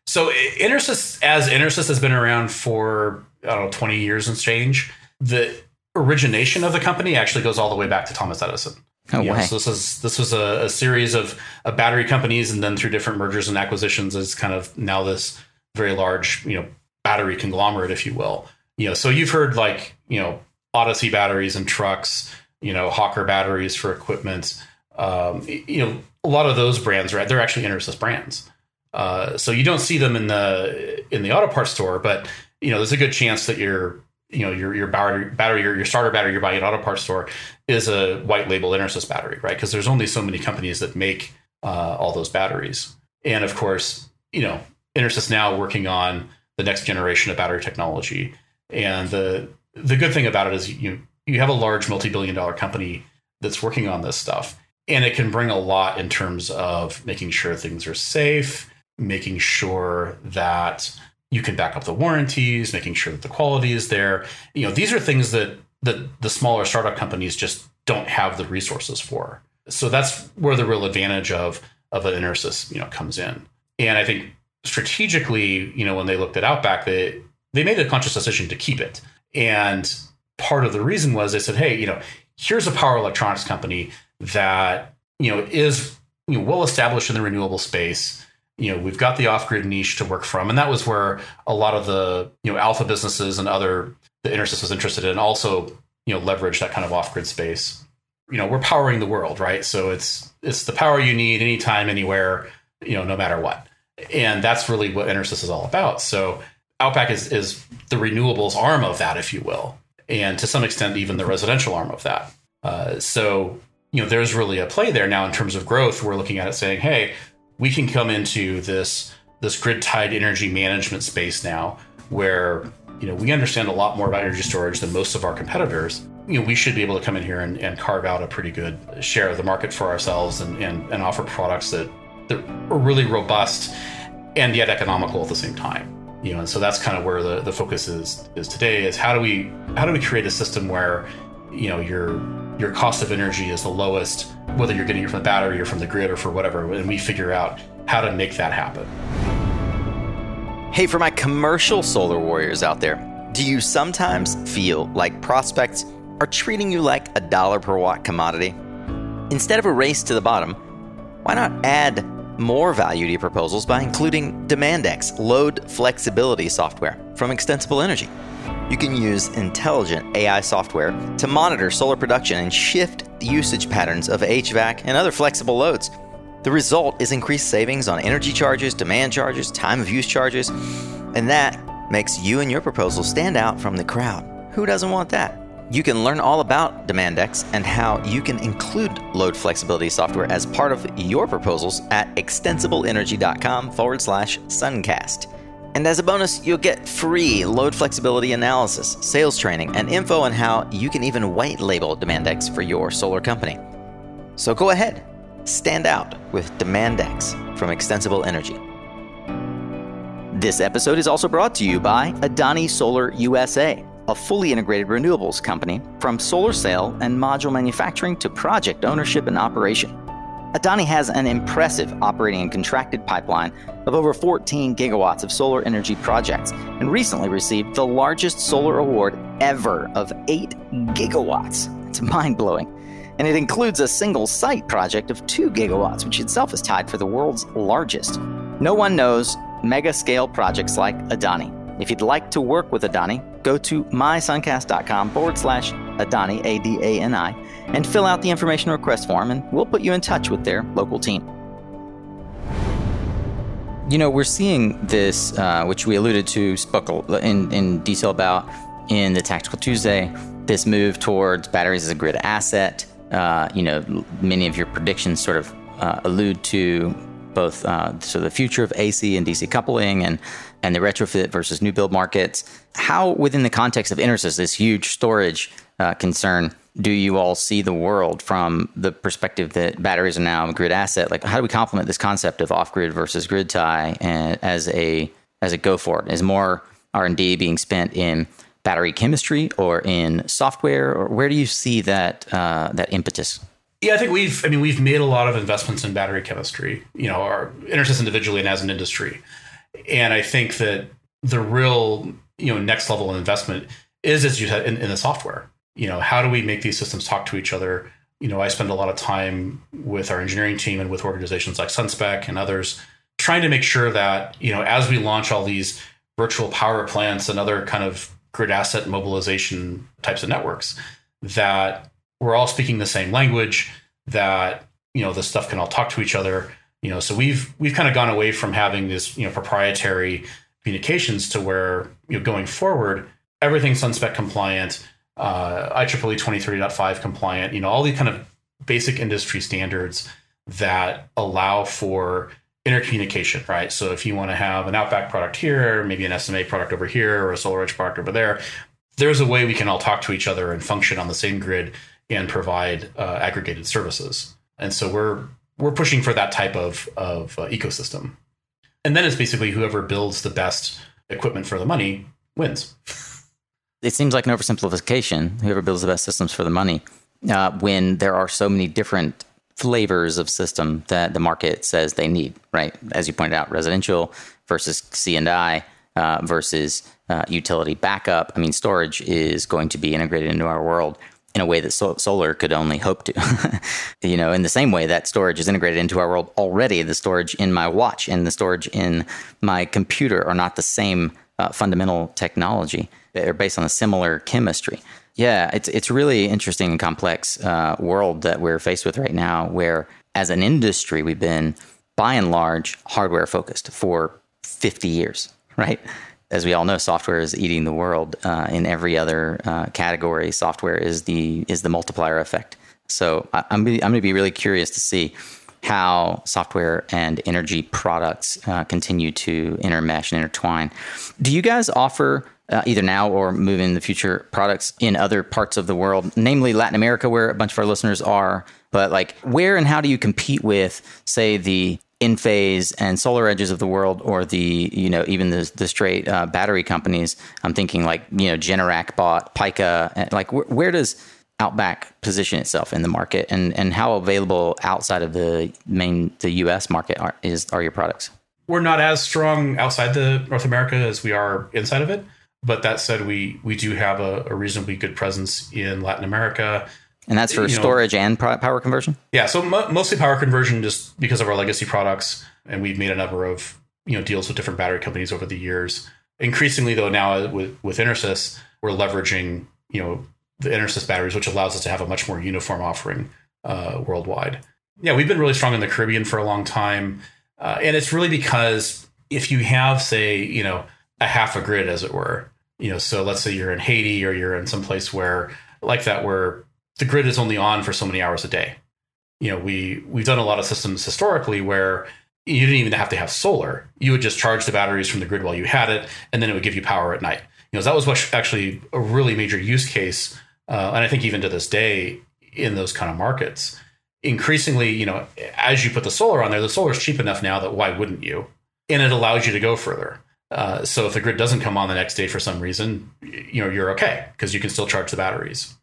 So EnerSys, as EnerSys has been around for, I don't know, 20 years and change, the origination of the company actually goes all the way back to Thomas Edison.
Oh, yeah,
so this is this was a, a series of, of, battery companies, and then through different mergers and acquisitions, is kind of now this very large, you know, battery conglomerate, if you will. You know, so you've heard like you know Odyssey batteries and trucks, you know, Hawker batteries for equipment. Um, you know, a lot of those brands, right? They're actually EnerSys brands. Uh, so you don't see them in the in the auto parts store, but you know, there's a good chance that you're you know your your battery battery your, your starter battery you're buying at auto parts store is a white label EnerSys battery, right? Because there's only so many companies that make uh, all those batteries, and of course, you know, EnerSys now working on the next generation of battery technology, and the the good thing about it is you you have a large multi-billion dollar company that's working on this stuff, and it can bring a lot in terms of making sure things are safe, making sure that you can back up the warranties, making sure that the quality is there. You know, these are things that that the smaller startup companies just don't have the resources for. So that's where the real advantage of of an EnerSys, you know, comes in. And I think strategically, you know, when they looked at Outback, they they made a conscious decision to keep it. And part of the reason was they said, hey, you know, here's a power electronics company that, you know, is you know, well established in the renewable space. You know, we've got the off-grid niche to work from. And that was where a lot of the, you know, alpha businesses and other the EnerSys was interested in also, you know, leverage that kind of off-grid space. You know, we're powering the world, right? So it's it's the power you need anytime, anywhere, you know, no matter what. And that's really what EnerSys is all about. So Outback is is the renewables arm of that, if you will, and to some extent even the residential arm of that. Uh, so you know, there's really a play there now in terms of growth. We're looking at it saying, hey, we can come into this this grid tied energy management space now, where you know we understand a lot more about energy storage than most of our competitors. You know, we should be able to come in here and, and carve out a pretty good share of the market for ourselves and, and, and offer products that, that are really robust and yet economical at the same time you know and so that's kind of where the, the focus is is today is how do we how do we create a system where you know your your cost of energy is the lowest whether you're getting it from the battery or from the grid or for whatever and we figure out how to make that happen.
Hey for my commercial solar warriors out there do you sometimes feel like prospects are treating you like a dollar per watt commodity? Instead of a race to the bottom why not add more value to your proposals by including DemandX load flexibility software from Extensible Energy. You can use intelligent AI software to monitor solar production and shift usage patterns of HVAC and other flexible loads. The result is increased savings on energy charges, demand charges, time of use charges, and that makes you and your proposal stand out from the crowd. Who doesn't want that? You can learn all about DemandX and how you can include load flexibility software as part of your proposals at extensibleenergy.com forward slash suncast. And as a bonus, you'll get free load flexibility analysis, sales training, and info on how you can even white label DemandX for your solar company. So go ahead, stand out with DemandX from Extensible Energy. This episode is also brought to you by Adani Solar USA a fully integrated renewables company, from solar cell and module manufacturing to project ownership and operation. Adani has an impressive operating and contracted pipeline of over 14 gigawatts of solar energy projects and recently received the largest solar award ever of 8 gigawatts. It's mind blowing. And it includes a single site project of 2 gigawatts, which itself is tied for the world's largest. No one knows mega scale projects like Adani. If you'd like to work with Adani, go to mysuncast.com forward slash Adani, A D A N I, and fill out the information request form, and we'll put you in touch with their local team. You know, we're seeing this, uh, which we alluded to, spoke in, in detail about in the Tactical Tuesday, this move towards batteries as a grid asset. Uh, you know, many of your predictions sort of uh, allude to both uh, so the future of AC and DC coupling and and the retrofit versus new build markets. How, within the context of EnerSys, this huge storage uh, concern, do you all see the world from the perspective that batteries are now a grid asset? Like, how do we complement this concept of off grid versus grid tie and, as a as a go for it? Is more R and D being spent in battery chemistry or in software, or where do you see that uh, that impetus?
Yeah, I think we've. I mean, we've made a lot of investments in battery chemistry. You know, our EnerSys individually and as an industry. And I think that the real, you know, next level investment is, as you said, in, in the software. You know, how do we make these systems talk to each other? You know, I spend a lot of time with our engineering team and with organizations like SunSpec and others, trying to make sure that, you know, as we launch all these virtual power plants and other kind of grid asset mobilization types of networks, that we're all speaking the same language, that, you know, the stuff can all talk to each other you know so we've we've kind of gone away from having this you know proprietary communications to where you know going forward everything's sunspec compliant uh, IEEE 2030.5 compliant you know all these kind of basic industry standards that allow for intercommunication right so if you want to have an outback product here maybe an sma product over here or a solar edge product over there there's a way we can all talk to each other and function on the same grid and provide uh, aggregated services and so we're we're pushing for that type of of uh, ecosystem. And then it's basically whoever builds the best equipment for the money wins.
It seems like an oversimplification. Whoever builds the best systems for the money. uh, when there are so many different flavors of system that the market says they need, right? As you pointed out, residential versus C and I uh, versus uh, utility backup. I mean, storage is going to be integrated into our world in a way that so- solar could only hope to. you know, in the same way that storage is integrated into our world already, the storage in my watch and the storage in my computer are not the same uh, fundamental technology. They're based on a similar chemistry. Yeah, it's it's really interesting and complex uh, world that we're faced with right now, where as an industry we've been by and large hardware focused for 50 years, right? As we all know, software is eating the world. Uh, in every other uh, category, software is the is the multiplier effect. So I, I'm I'm going to be really curious to see how software and energy products uh, continue to intermesh and intertwine. Do you guys offer uh, either now or moving in the future products in other parts of the world, namely Latin America, where a bunch of our listeners are. But like, where and how do you compete with, say, the Enphase and SolarEdges of the world, or the you know even the the straight uh, battery companies? I'm thinking like you know Generac bought Pika. Like, wh- where does Outback position itself in the market, and and how available outside of the main the U.S. market are, is are your products?
We're not as strong outside the North America as we are inside of it. But that said, we we do have a, a reasonably good presence in Latin America.
And that's for you storage know, and power conversion.
Yeah, so mo- mostly power conversion, just because of our legacy products, and we've made a number of you know deals with different battery companies over the years. Increasingly, though, now with with EnerSys, we're leveraging you know the EnerSys batteries, which allows us to have a much more uniform offering uh, worldwide. Yeah, we've been really strong in the Caribbean for a long time, uh, and it's really because if you have, say, you know a half a grid, as it were. You know, so let's say you're in Haiti or you're in some place where like that where the grid is only on for so many hours a day. You know, we we've done a lot of systems historically where you didn't even have to have solar. You would just charge the batteries from the grid while you had it, and then it would give you power at night. You know, that was what actually a really major use case, uh, and I think even to this day in those kind of markets. Increasingly, you know, as you put the solar on there, the solar is cheap enough now that why wouldn't you? And it allows you to go further. Uh, so if the grid doesn't come on the next day for some reason, you know you're okay because you can still charge the batteries.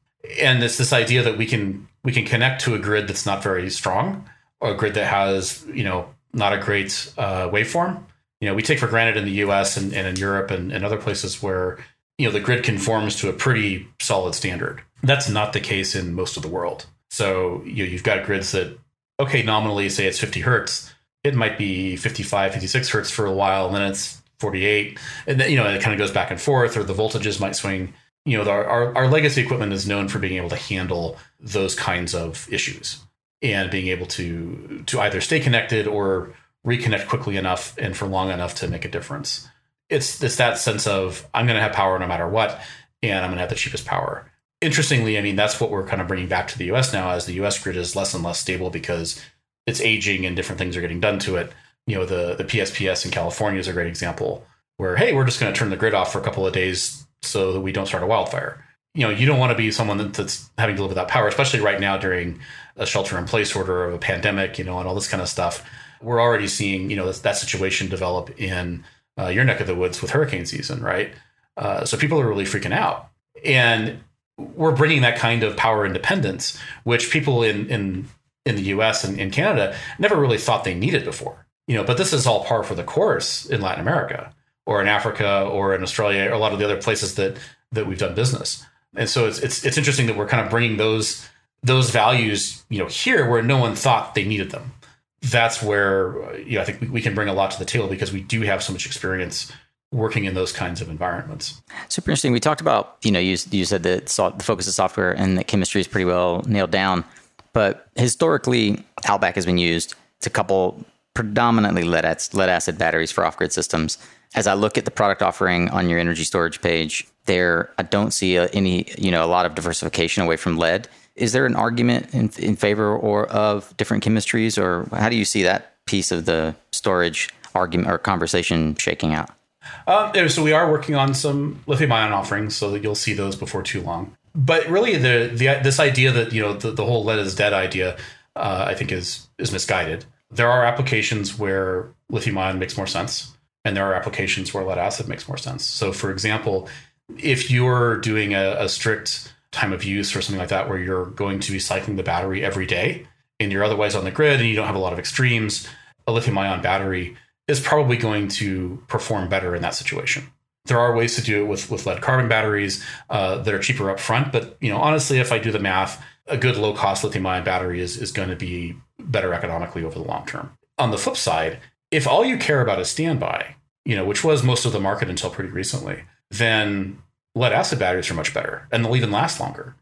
And it's this idea that we can we can connect to a grid that's not very strong, or a grid that has you know not a great uh, waveform. You know we take for granted in the U.S. and, and in Europe and, and other places where you know the grid conforms to a pretty solid standard. That's not the case in most of the world. So you know, you've got grids that okay nominally say it's 50 hertz. It might be 55, 56 hertz for a while, and then it's 48 and then you know it kind of goes back and forth or the voltages might swing. You know our, our, our legacy equipment is known for being able to handle those kinds of issues and being able to to either stay connected or reconnect quickly enough and for long enough to make a difference. It's it's that sense of i'm going to have power no matter what and i'm going to have the cheapest power. Interestingly i mean that's what we're kind of bringing back to the us now as the us grid is less and less stable because it's aging and different things are getting done to it you know the the PSPS in California is a great example where hey we're just going to turn the grid off for a couple of days so that we don't start a wildfire. You know you don't want to be someone that's having to live without power, especially right now during a shelter in place order of a pandemic, you know, and all this kind of stuff. We're already seeing you know that, that situation develop in uh, your neck of the woods with hurricane season, right? Uh, so people are really freaking out, and we're bringing that kind of power independence, which people in in in the U.S. and in Canada never really thought they needed before you know, but this is all par for the course in Latin America or in Africa or in Australia or a lot of the other places that that we've done business. And so it's it's it's interesting that we're kind of bringing those those values, you know, here where no one thought they needed them. That's where you know I think we, we can bring a lot to the table because we do have so much experience working in those kinds of environments.
Super interesting. We talked about you know you you said that the focus of software and that chemistry is pretty well nailed down, but historically Outback has been used. It's a couple predominantly lead, acid batteries for off grid systems. As I look at the product offering on your energy storage page, there I don't see a, any you know a lot of diversification away from lead. Is there an argument in, in favor or of different chemistries, or how do you see that piece of the storage argument or conversation shaking out?
Um, so we are working on some lithium ion offerings, so you'll see those before too long. But really, the the this idea that you know the, the whole lead is dead idea, uh, I think is is misguided there are applications where lithium ion makes more sense, and there are applications where lead acid makes more sense. So, for example, if you're doing a, a strict time of use or something like that where you're going to be cycling the battery every day and you're otherwise on the grid and you don't have a lot of extremes, a lithium ion battery is probably going to perform better in that situation. There are ways to do it with, with lead carbon batteries uh, that are cheaper up front, but you know, honestly, if I do the math, a good low cost lithium ion battery is, is going to be better economically over the long term. On the flip side, if all you care about is standby, you know, which was most of the market until pretty recently, then lead acid batteries are much better and they'll even last longer.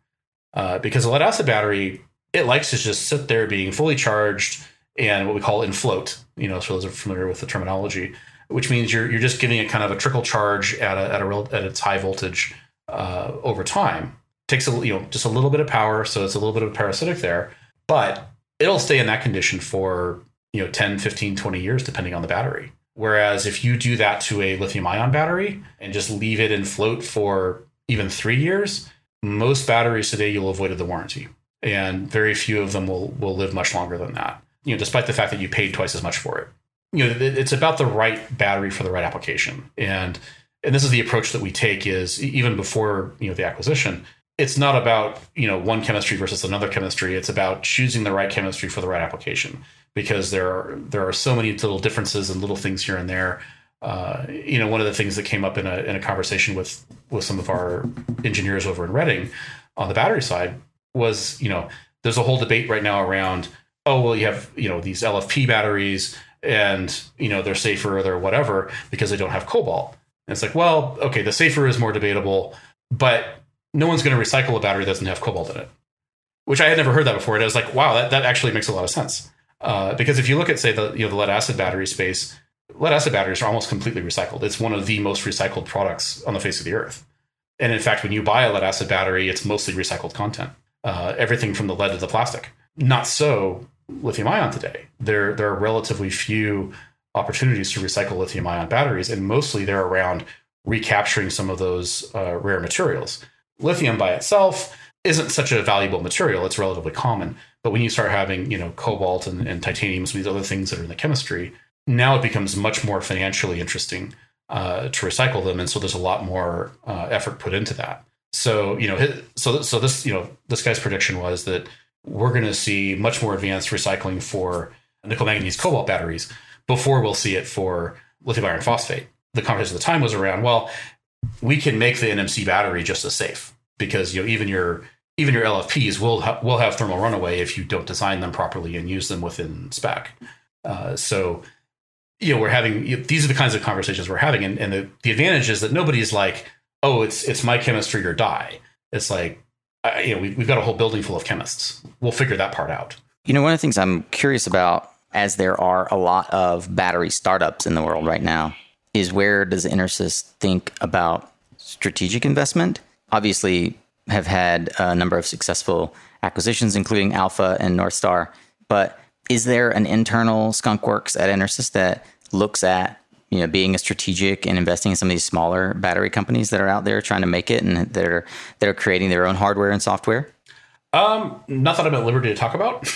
Uh, because a lead acid battery, it likes to just sit there being fully charged and what we call in float, you know, so those are familiar with the terminology, which means you're, you're just giving it kind of a trickle charge at a, at a at its high voltage uh, over time. Takes a, you know, just a little bit of power. So it's a little bit of parasitic there, but it'll stay in that condition for, you know, 10, 15, 20 years, depending on the battery. Whereas if you do that to a lithium ion battery and just leave it in float for even three years, most batteries today you'll avoid the warranty. And very few of them will, will live much longer than that, you know, despite the fact that you paid twice as much for it. You know, it's about the right battery for the right application. And and this is the approach that we take is even before, you know, the acquisition, it's not about, you know, one chemistry versus another chemistry. It's about choosing the right chemistry for the right application because there are there are so many little differences and little things here and there. Uh, you know, one of the things that came up in a in a conversation with with some of our engineers over in Reading on the battery side was, you know, there's a whole debate right now around, oh well, you have you know these LFP batteries and you know they're safer or they're whatever because they don't have cobalt. And it's like, well, okay, the safer is more debatable, but no one's going to recycle a battery that doesn't have cobalt in it. Which I had never heard that before, and I was like, wow, that, that actually makes a lot of sense. Uh, because if you look at say the you know the lead acid battery space, lead acid batteries are almost completely recycled. It's one of the most recycled products on the face of the earth. And in fact, when you buy a lead acid battery, it's mostly recycled content. Uh, everything from the lead to the plastic. Not so lithium ion today. There there are relatively few opportunities to recycle lithium ion batteries, and mostly they're around recapturing some of those uh, rare materials. Lithium by itself isn't such a valuable material; it's relatively common. But when you start having, you know, cobalt and, and titanium, some of these other things that are in the chemistry, now it becomes much more financially interesting uh, to recycle them, and so there's a lot more uh, effort put into that. So you know, so so this you know this guy's prediction was that we're going to see much more advanced recycling for nickel manganese cobalt batteries before we'll see it for lithium iron phosphate. The conversation at the time was around, well, we can make the NMC battery just as safe because you know even your even your LFPs will ha- will have thermal runaway if you don't design them properly and use them within spec. Uh, so, you know, we're having you know, these are the kinds of conversations we're having, and, and the, the advantage is that nobody's like, oh, it's it's my chemistry or die. It's like, uh, you know, we, we've got a whole building full of chemists. We'll figure that part out.
You know, one of the things I'm curious about, as there are a lot of battery startups in the world right now, is where does EnerSys think about strategic investment? Obviously, have had a number of successful acquisitions, including Alpha and Northstar. But is there an internal skunkworks at EnerSys that looks at you know being a strategic and investing in some of these smaller battery companies that are out there trying to make it and that are that are creating their own hardware and software?
Um, not that I'm at liberty to talk about.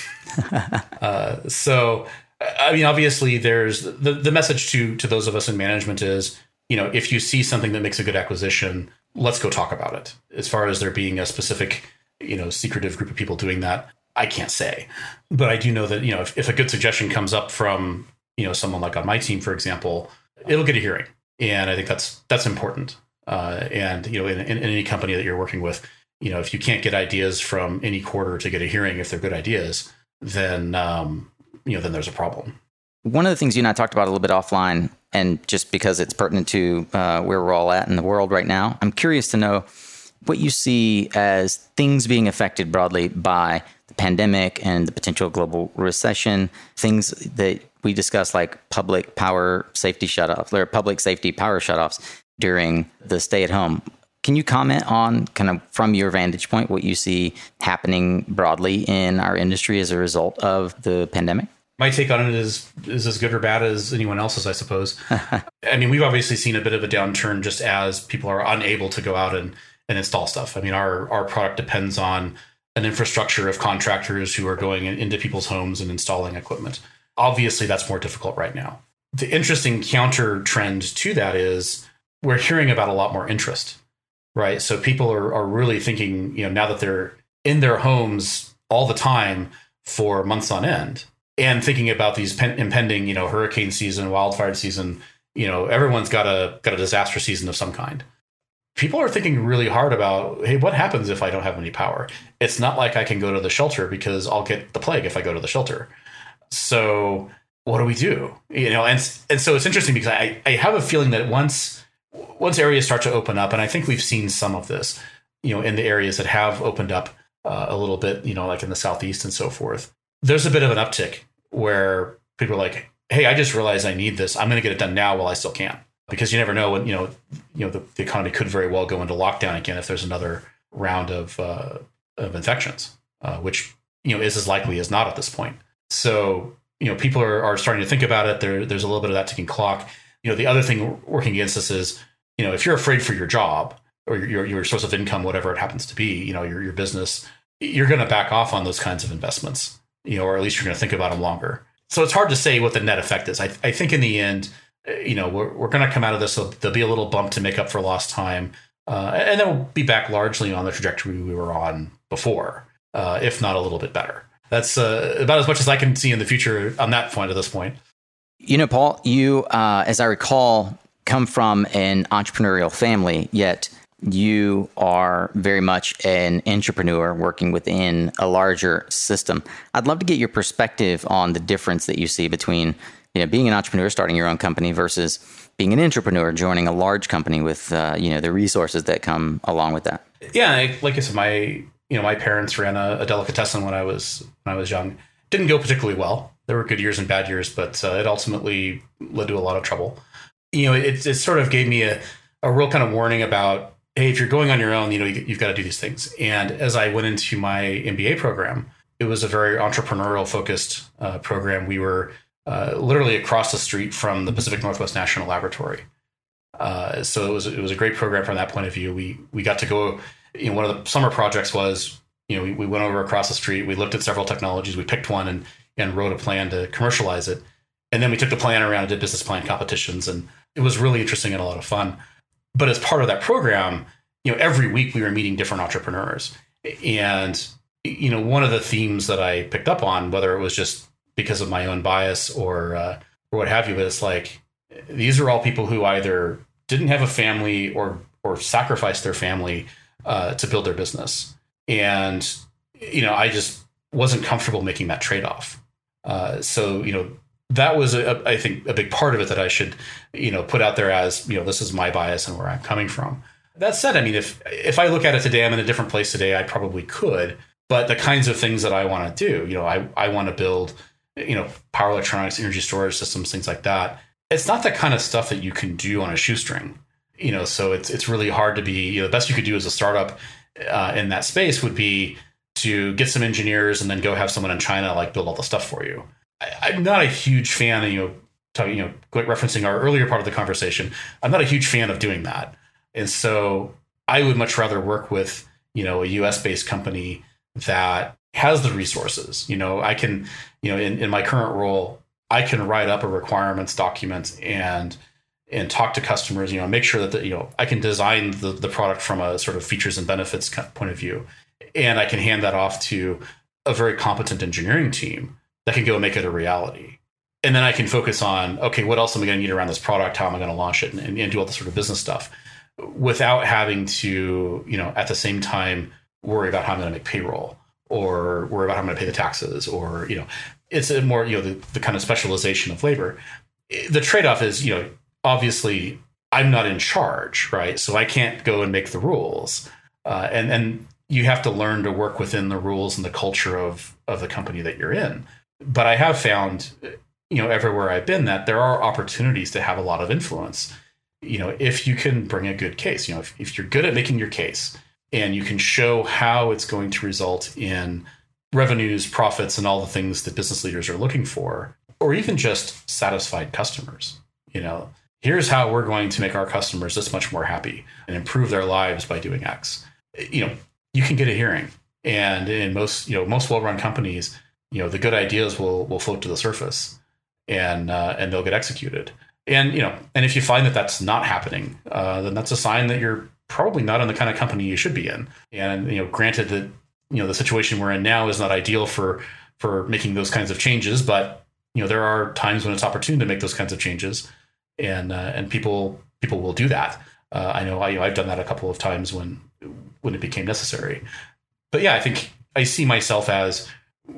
uh, so, I mean, obviously, there's the the message to to those of us in management is you know if you see something that makes a good acquisition let's go talk about it. As far as there being a specific, you know, secretive group of people doing that, I can't say. But I do know that, you know, if, if a good suggestion comes up from, you know, someone like on my team, for example, it'll get a hearing. And I think that's that's important. Uh, and you know, in, in, any company that you're working with, you know, if you can't get ideas from any quarter to get a hearing, if they're good ideas, then um, you know, then there's a problem.
One of the things you and I talked about a little bit offline and just because it's pertinent to uh, where we're all at in the world right now, I'm curious to know what you see as things being affected broadly by the pandemic and the potential global recession, things that we discussed like public power safety shutoffs or public safety power shutoffs during the stay at home. Can you comment on kind of from your vantage point what you see happening broadly in our industry as a result of the pandemic?
My take on it is is as good or bad as anyone else's, I suppose. I mean, we've obviously seen a bit of a downturn just as people are unable to go out and, and install stuff. I mean, our our product depends on an infrastructure of contractors who are going into people's homes and installing equipment. Obviously, that's more difficult right now. The interesting counter trend to that is we're hearing about a lot more interest. right? So people are, are really thinking, you know, now that they're in their homes all the time for months on end and thinking about these pen, impending, you know, hurricane season, wildfire season, you know, everyone's got a got a disaster season of some kind. People are thinking really hard about, hey, what happens if I don't have any power? It's not like I can go to the shelter because I'll get the plague if I go to the shelter. So what do we do? You know, and and so it's interesting because I, I have a feeling that once once areas start to open up, and I think we've seen some of this, you know, in the areas that have opened up uh, a little bit, you know, like in the southeast and so forth. There's a bit of an uptick where people are like, "Hey, I just realized I need this. I'm going to get it done now while I still can," because you never know when you know, you know, the, the economy could very well go into lockdown again if there's another round of uh, of infections, uh, which you know is as likely as not at this point. So you know, people are, are starting to think about it. There, there's a little bit of that ticking clock. You know, the other thing working against this is, you know, if you're afraid for your job or your, your source of income, whatever it happens to be, you know, your, your business, you're going to back off on those kinds of investments, you know, or at least you're going to think about them longer. So it's hard to say what the net effect is. I, I think in the end, you know, we're, we're going to come out of this. So there'll be a little bump to make up for lost time. Uh, and then we'll be back largely on the trajectory we were on before, uh, if not a little bit better that's uh, about as much as I can see in the future on that point at this point.
You know, Paul, you, uh, as I recall, come from an entrepreneurial family, yet you are very much an entrepreneur working within a larger system. I'd love to get your perspective on the difference that you see between you know being an entrepreneur, starting your own company, versus being an entrepreneur, joining a large company with uh, you know the resources that come along with that.
Yeah, like I said, my you know, my parents ran a, a, delicatessen when I was when I was young. Didn't go particularly well. There were good years and bad years, but uh, it ultimately led to a lot of trouble. You know, it, it sort of gave me a, a real kind of warning about, hey, if you're going on your own, you know, you, have got to do these things. And as I went into my MBA program, it was a very entrepreneurial focused uh, program. We were uh, literally across the street from the Pacific Northwest National Laboratory. Uh, so it was it was a great program from that point of view. We we got to go you know, one of the summer projects was, you know, we, we went over across the street, we looked at several technologies, we picked one and and wrote a plan to commercialize it. And then we took the plan around and did business plan competitions. And it was really interesting and a lot of fun. But as part of that program, you know, every week we were meeting different entrepreneurs. And, you know, one of the themes that I picked up on, whether it was just because of my own bias or, uh, or what have you, but it's like, these are all people who either didn't have a family or, or sacrificed their family uh, to build their business. And, you know, I just wasn't comfortable making that trade off. Uh, so, you know, that was, a, I think, a big part of it that I should, you know, put out there as, you know, this is my bias and where I'm coming from. That said, I mean, if if I look at it today, I'm in a different place today. I probably could, but the kinds of things that I want to do, you know, I I want to build, you know, power electronics, energy storage systems, things like that. It's not the kind of stuff that you can do on a shoestring you know, so it's it's really hard to be. You know, the best you could do as a startup uh, in that space would be to get some engineers and then go have someone in China like build all the stuff for you. I, am not a huge fan of you know, talking, you know, referencing our earlier part of the conversation. I'm not a huge fan of doing that, and so I would much rather work with you know a U.S. based company that has the resources. You know, I can, you know, in, in my current role, I can write up a requirements document and and talk to customers, you know, make sure that the, you know I can design the, the product from a sort of features and benefits point of view, and I can hand that off to a very competent engineering team that can go and make it a reality. And then I can focus on okay, what else am I going to need around this product? How am I going to launch it, and, and do all the sort of business stuff without having to you know at the same time worry about how I'm going to make payroll or worry about how I'm going to pay the taxes or you know it's a more you know the, the kind of specialization of labor. The trade off is you know obviously I'm not in charge, right? So I can't go and make the rules. Uh, and and you have to learn to work within the rules and the culture of of the company that you're in. But I have found, you know, everywhere I've been that there are opportunities to have a lot of influence. You know, if you can bring a good case, you know, if, if you're good at making your case and you can show how it's going to result in revenues, profits, and all the things that business leaders are looking for, or even just satisfied customers, you know, here's how we're going to make our customers this much more happy and improve their lives by doing X. You know, you can get a hearing. And in most, you know, most well-run companies, you know, the good ideas will will float to the surface, and uh, and they'll get executed. And you know, and if you find that that's not happening, uh, then that's a sign that you're probably not in the kind of company you should be in. And you know, granted that you know the situation we're in now is not ideal for for making those kinds of changes, but you know there are times when it's opportune to make those kinds of changes, and uh, and people people will do that. Uh, I know I, you know, I've done that a couple of times when when it became necessary. But yeah, I think I see myself as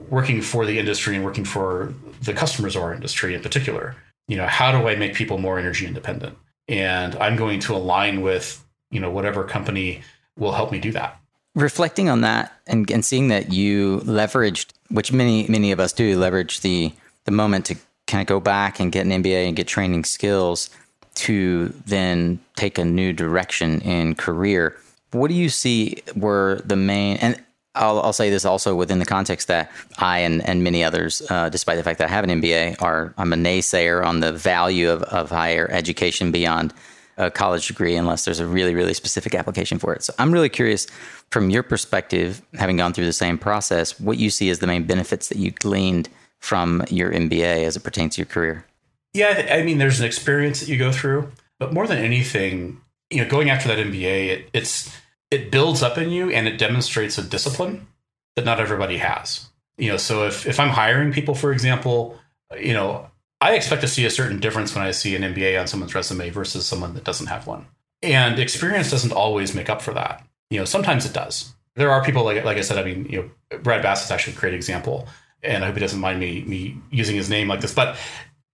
working for the industry and working for the customers of our industry in particular. You know, how do I make people more energy independent? And I'm going to align with you know whatever company will help me do that
reflecting on that and, and seeing that you leveraged which many many of us do leverage the the moment to kind of go back and get an mba and get training skills to then take a new direction in career what do you see were the main and I'll, I'll say this also within the context that I and, and many others, uh, despite the fact that I have an MBA, are I'm a naysayer on the value of, of higher education beyond a college degree unless there's a really, really specific application for it. So I'm really curious from your perspective, having gone through the same process, what you see as the main benefits that you gleaned from your MBA as it pertains to your career.
Yeah, I mean, there's an experience that you go through, but more than anything, you know, going after that MBA, it, it's it builds up in you and it demonstrates a discipline that not everybody has. You know, so if if I'm hiring people, for example, you know, I expect to see a certain difference when I see an MBA on someone's resume versus someone that doesn't have one. And experience doesn't always make up for that. You know, sometimes it does. There are people like like I said. I mean, you know, Brad Bass is actually a great example, and I hope he doesn't mind me me using his name like this. But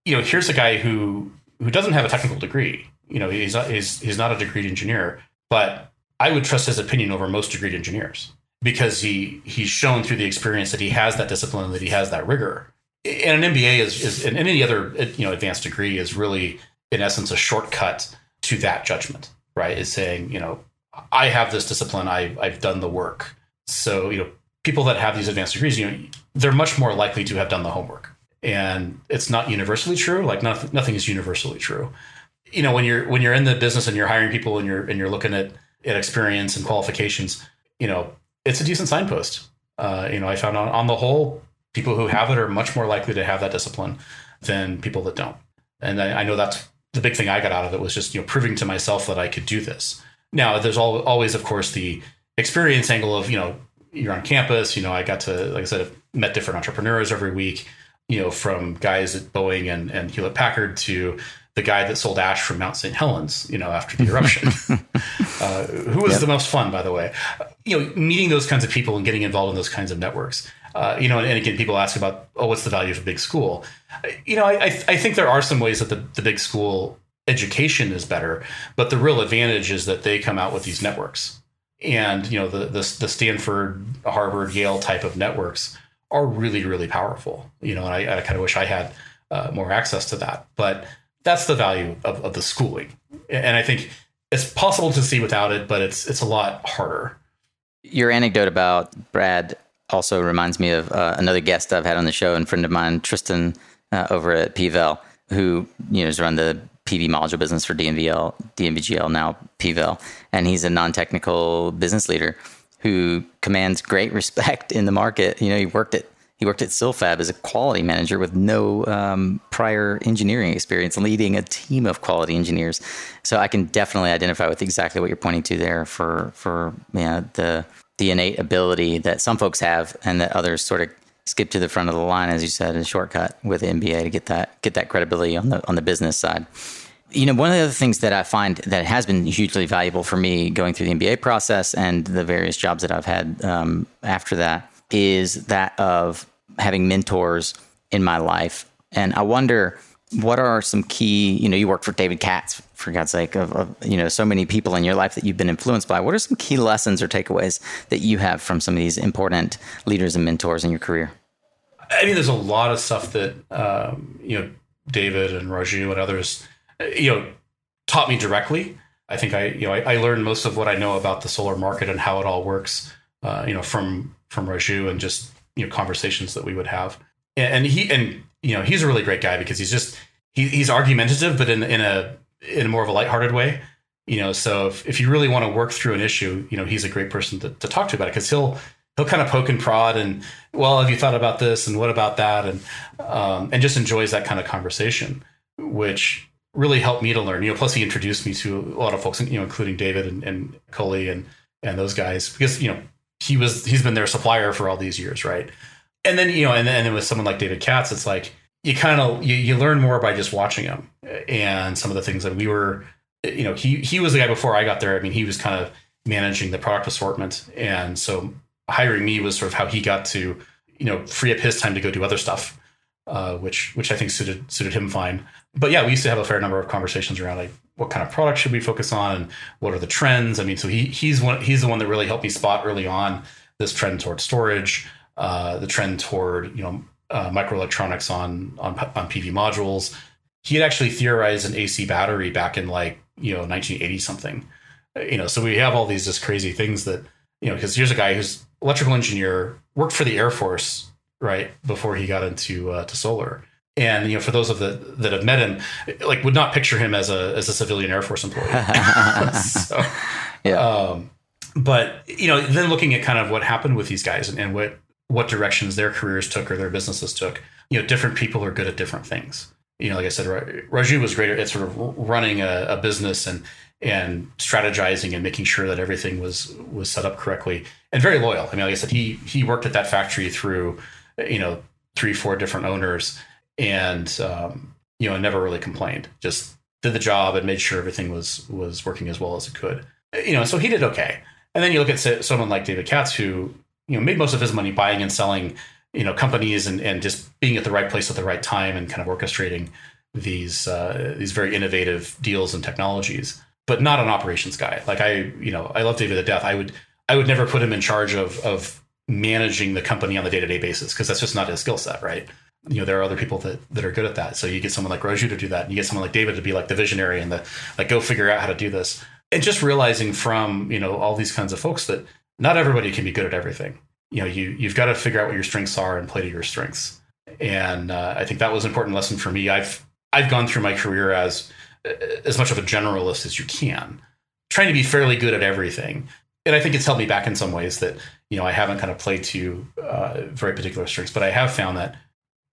you know, here's a guy who who doesn't have a technical degree. You know, he's not he's he's not a degreed engineer, but I would trust his opinion over most degreed engineers because he he's shown through the experience that he has that discipline, that he has that rigor and an MBA is, is and any other you know advanced degree is really in essence a shortcut to that judgment, right? Is saying you know I have this discipline, I I've done the work, so you know people that have these advanced degrees, you know, they're much more likely to have done the homework, and it's not universally true. Like nothing, nothing is universally true. You know, when you're when you're in the business and you're hiring people and you're and you're looking at experience and qualifications, you know, it's a decent signpost. Uh, you know, I found on, on the whole, people who have it are much more likely to have that discipline than people that don't. And I, I know that's the big thing I got out of it was just you know proving to myself that I could do this. Now there's all, always of course the experience angle of you know you're on campus. You know I got to like I said met different entrepreneurs every week. You know from guys at Boeing and, and Hewlett Packard to the guy that sold ash from Mount St. Helens, you know, after the eruption, uh, who was yep. the most fun, by the way. You know, meeting those kinds of people and getting involved in those kinds of networks. Uh, you know, and, and, again, people ask about, oh, what's the value of a big school? You know, I, I, I think there are some ways that the, the big school education is better, but the real advantage is that they come out with these networks. And, you know, the, the, the Stanford, Harvard, Yale type of networks are really, really powerful. You know, and I, I kind of wish I had uh, more access to that. But that's the value of, of the schooling. And I think it's possible to see without it, but it's it's a lot harder.
Your anecdote about Brad also reminds me of uh, another guest I've had on the show and friend of mine, Tristan, uh, over at PVEL, who you know has run the PV module business for DNVL, DNVGL, now PVEL, and he's a non-technical business leader who commands great respect in the market. You know, he worked at he worked at Silfab as a quality manager with no um, prior engineering experience, leading a team of quality engineers. So I can definitely identify with exactly what you're pointing to there for for you know, the the innate ability that some folks have and that others sort of skip to the front of the line, as you said, a shortcut with MBA to get that get that credibility on the on the business side. You know, one of the other things that I find that has been hugely valuable for me going through the MBA process and the various jobs that I've had um, after that is that of having mentors in my life. And I wonder what are some key you know you work for david katz for god's sake of, of, you know so many people in your life that you've been influenced by. What are some key lessons or takeaways that you have from some of these important leaders and mentors in your career?
I mean there's a lot of stuff that um, you know david and raju and others you know taught me directly. I think i you know I, I learned most of what i know about the solar market and how it all works uh, you know from from raju and just you know conversations that we would have. And he and you know he's a really great guy because he's just he, he's argumentative but in in a in a more of a lighthearted way. You know so if, if you really want to work through an issue you know he's a great person to, to talk to about it because he'll he'll kind of poke and prod and well have you thought about this and what about that? And um, and just enjoys that kind of conversation which really helped me to learn. You know, plus he introduced me to a lot of folks, you know, including David and, and Cully and and those guys because you know he was he's been their supplier for all these years, right? And then you know, and then, with someone like David Katz, it's like you kind of you, you learn more by just watching him and some of the things that we were you know he he was the guy before I got there. I mean, he was kind of managing the product assortment, and so hiring me was sort of how he got to you know free up his time to go do other stuff, uh, which which I think suited suited him fine. But yeah, we used to have a fair number of conversations around like what kind of product should we focus on and what are the trends. I mean, so he he's one he's the one that really helped me spot early on this trend toward storage, uh, the trend toward you know uh, microelectronics on on on PV modules. He had actually theorized an AC battery back in like you know 1980 something. You know, so we have all these just crazy things that you know because here's a guy who's electrical engineer, worked for the Air Force right before he got into uh, to solar. And you know, for those of the that have met him, like would not picture him as a as a civilian Air Force employee. so, yeah. Um, but you know, then looking at kind of what happened with these guys and, and what what directions their careers took or their businesses took, you know, different people are good at different things. You know, like I said, Raju was great at sort of running a, a business and and strategizing and making sure that everything was was set up correctly and very loyal. I mean, like I said, he he worked at that factory through you know three four different owners and um, you know never really complained. Just did the job and made sure everything was was working as well as it could. You know, so he did okay. And then you look at someone like David Katz, who you know made most of his money buying and selling you know companies and and just being at the right place at the right time and kind of orchestrating these uh, these very innovative deals and technologies but not an operations guy. Like I, you know, I love David to death. I would, I would never put him in charge of of managing the company on the day to day basis because that's just not his skill set, right? You know, there are other people that that are good at that. So you get someone like Raju to do that, and you get someone like David to be like the visionary and the like, go figure out how to do this. And just realizing from you know all these kinds of folks that not everybody can be good at everything. You know, you you've got to figure out what your strengths are and play to your strengths. And uh, I think that was an important lesson for me. I've I've gone through my career as as much of a generalist as you can, trying to be fairly good at everything. And I think it's held me back in some ways that you know I haven't kind of played to uh, very particular strengths, but I have found that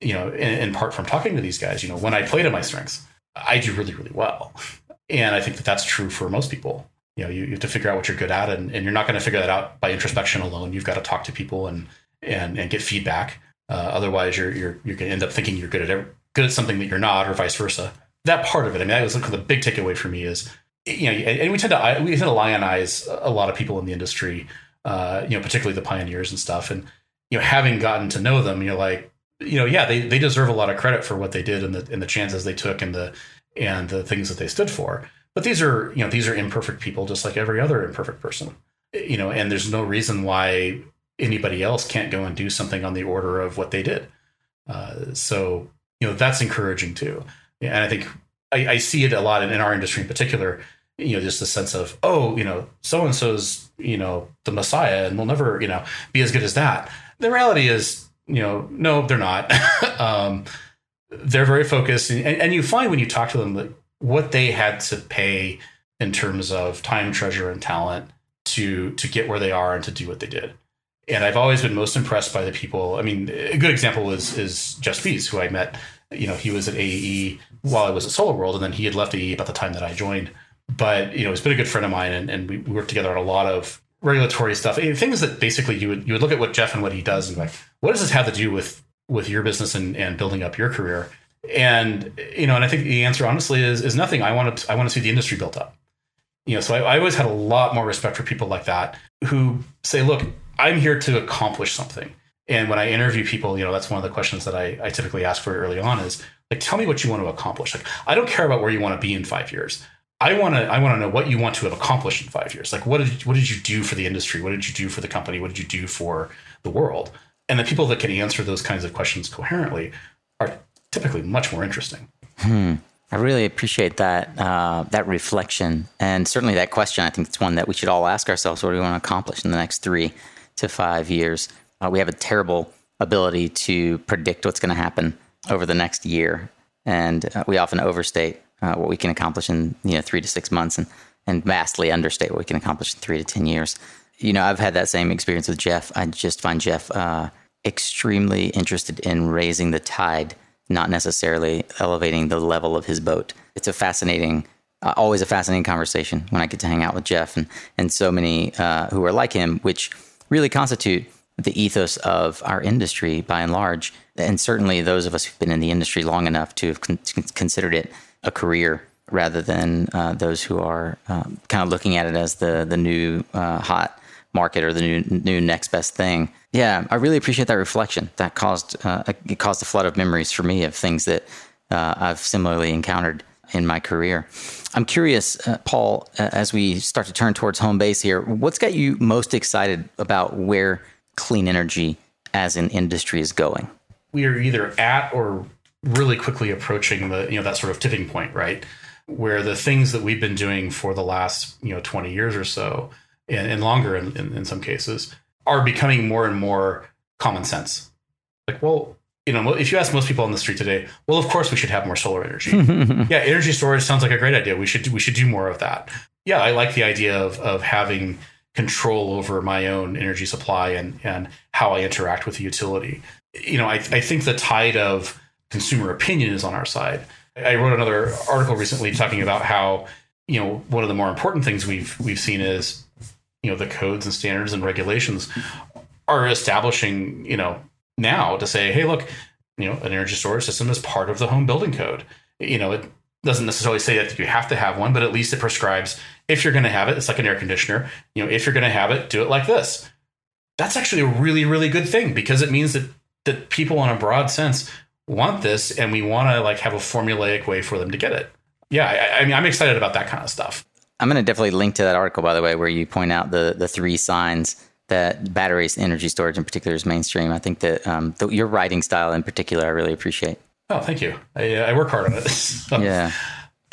you know in, in part from talking to these guys, you know when I play to my strengths, I do really really well, and I think that that's true for most people. You know, you, you have to figure out what you're good at, and, and you're not going to figure that out by introspection alone. You've got to talk to people and and and get feedback. Uh, otherwise, you're you're you're going to end up thinking you're good at every, good at something that you're not, or vice versa that part of it. I mean, that was the big takeaway for me is, you know, and we tend to we tend to lionize a lot of people in the industry, uh, you know, particularly the pioneers and stuff. And you know, having gotten to know them, you're like, you know, yeah, they they deserve a lot of credit for what they did and the and the chances they took and the and the things that they stood for. But these are you know these are imperfect people, just like every other imperfect person. You know, and there's no reason why anybody else can't go and do something on the order of what they did. Uh, so you know that's encouraging too and I think I, I see it a lot in, in, our industry in particular. You know, just the sense of oh, you know, so and so's you know the Messiah, and we'll never you know be as good as that. The reality is, you know, no, they're not. um, they're very focused, and, and you find when you talk to them that what they had to pay in terms of time, treasure, and talent to to get where they are and to do what they did. And I've always been most impressed by the people. I mean, a good example is is Jeff Spies, who I met you know, he was at AE while I was at SolarWorld, and then he had left AE about the time that I joined. But you know, he's been a good friend of mine, and, and we, we worked together on a lot of regulatory stuff, eh, things that basically you would you would look at what Jeff and what he does, and like, what does this have to do with with your business and, and building up your career? And you know, and I think the answer honestly is is nothing. I want to I want to see the industry built up. You know, so I, I always had a lot more respect for people like that who say, look, I'm here to accomplish something and when I interview people, you know, that's one of the questions that I, I typically ask for early on is like, tell me what you want to accomplish. Like, I don't care about where you want to be in five years. I want to I want to know what you want to have accomplished in five years. Like, what did you, what did you do for the industry? What did you do for the company? What did you do for the world? And the people that can answer those kinds of questions coherently are typically much more interesting.
Hmm. I really appreciate that uh, that reflection, and certainly that question. I think it's one that we should all ask ourselves: What do we want to accomplish in the next three to five years? Uh, we have a terrible ability to predict what's going to happen over the next year, and uh, we often overstate uh, what we can accomplish in you know three to six months, and and vastly understate what we can accomplish in three to ten years. You know, I've had that same experience with Jeff. I just find Jeff uh, extremely interested in raising the tide, not necessarily elevating the level of his boat. It's a fascinating, uh, always a fascinating conversation when I get to hang out with Jeff and and so many uh, who are like him, which really constitute the ethos of our industry by and large, and certainly those of us who've been in the industry long enough to have con- considered it a career rather than uh, those who are um, kind of looking at it as the the new uh, hot market or the new new next best thing. Yeah, I really appreciate that reflection. That caused uh, it caused a flood of memories for me of things that uh, I've similarly encountered in my career. I'm curious, uh, Paul, as we start to turn towards home base here, what's got you most excited about where clean energy as an industry is going?
We are either at or really quickly approaching the you know that sort of tipping point, right? Where the things that we've been doing for the last you know 20 years or so, and, and longer in, in, in some cases, are becoming more and more common sense. Like, well, you know, if you ask most people on the street today, well, of course we should have more solar energy. yeah, energy storage sounds like a great idea. We should we should do more of that. Yeah, I like the idea of of having control over my own energy supply and and how I interact with the utility. You know, I, I think the tide of consumer opinion is on our side. I wrote another article recently talking about how you know one of the more important things we've we've seen is you know the codes and standards and regulations are establishing you know now to say hey look you know an energy storage system is part of the home building code you know it doesn't necessarily say that you have to have one but at least it prescribes if you're going to have it, it's like an air conditioner. You know, if you're going to have it, do it like this. That's actually a really, really good thing because it means that that people in a broad sense want this, and we want to like have a formulaic way for them to get it. Yeah, I, I mean, I'm excited about that kind of stuff.
I'm going to definitely link to that article, by the way, where you point out the the three signs that batteries, energy storage in particular, is mainstream. I think that um, the, your writing style in particular, I really appreciate.
Oh, thank you. I, I work hard on it. so.
Yeah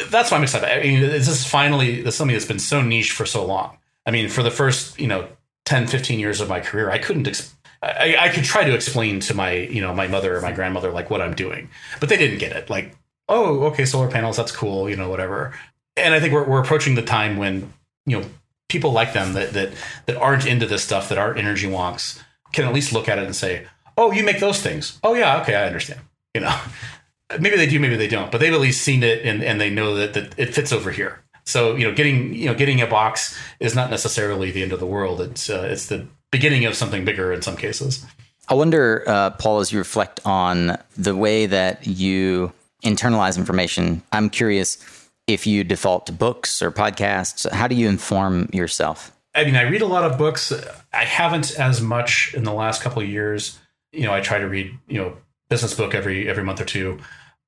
that's why I'm excited. I mean, this is finally this is something that's been so niche for so long. I mean, for the first, you know, 10, 15 years of my career, I couldn't, ex- I, I could try to explain to my, you know, my mother or my grandmother, like what I'm doing, but they didn't get it. Like, oh, okay, solar panels, that's cool, you know, whatever. And I think we're, we're approaching the time when, you know, people like them that, that, that aren't into this stuff, that aren't energy wonks, can at least look at it and say, oh, you make those things. Oh yeah, okay, I understand. You know, maybe they do, maybe they don't, but they've at least seen it and, and they know that, that it fits over here. So you know, getting you know getting a box is not necessarily the end of the world. It's uh, it's the beginning of something bigger in some cases.
I wonder, uh, Paul, as you reflect on the way that you internalize information, I'm curious if you default to books or podcasts. How do you inform yourself?
I mean, I read a lot of books. I haven't as much in the last couple of years. You know, I try to read you know business book every every month or two.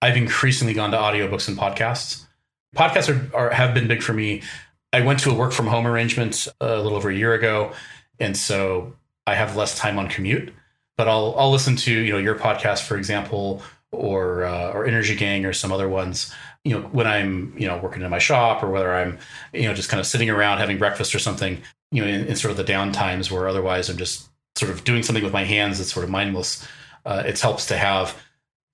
I've increasingly gone to audiobooks and podcasts. Podcasts are, are have been big for me. I went to a work from home arrangement a little over a year ago, and so I have less time on commute. But I'll I'll listen to you know your podcast, for example, or uh, or Energy Gang or some other ones. You know when I'm you know working in my shop or whether I'm you know just kind of sitting around having breakfast or something. You know in, in sort of the down times where otherwise I'm just sort of doing something with my hands that's sort of mindless. Uh, it helps to have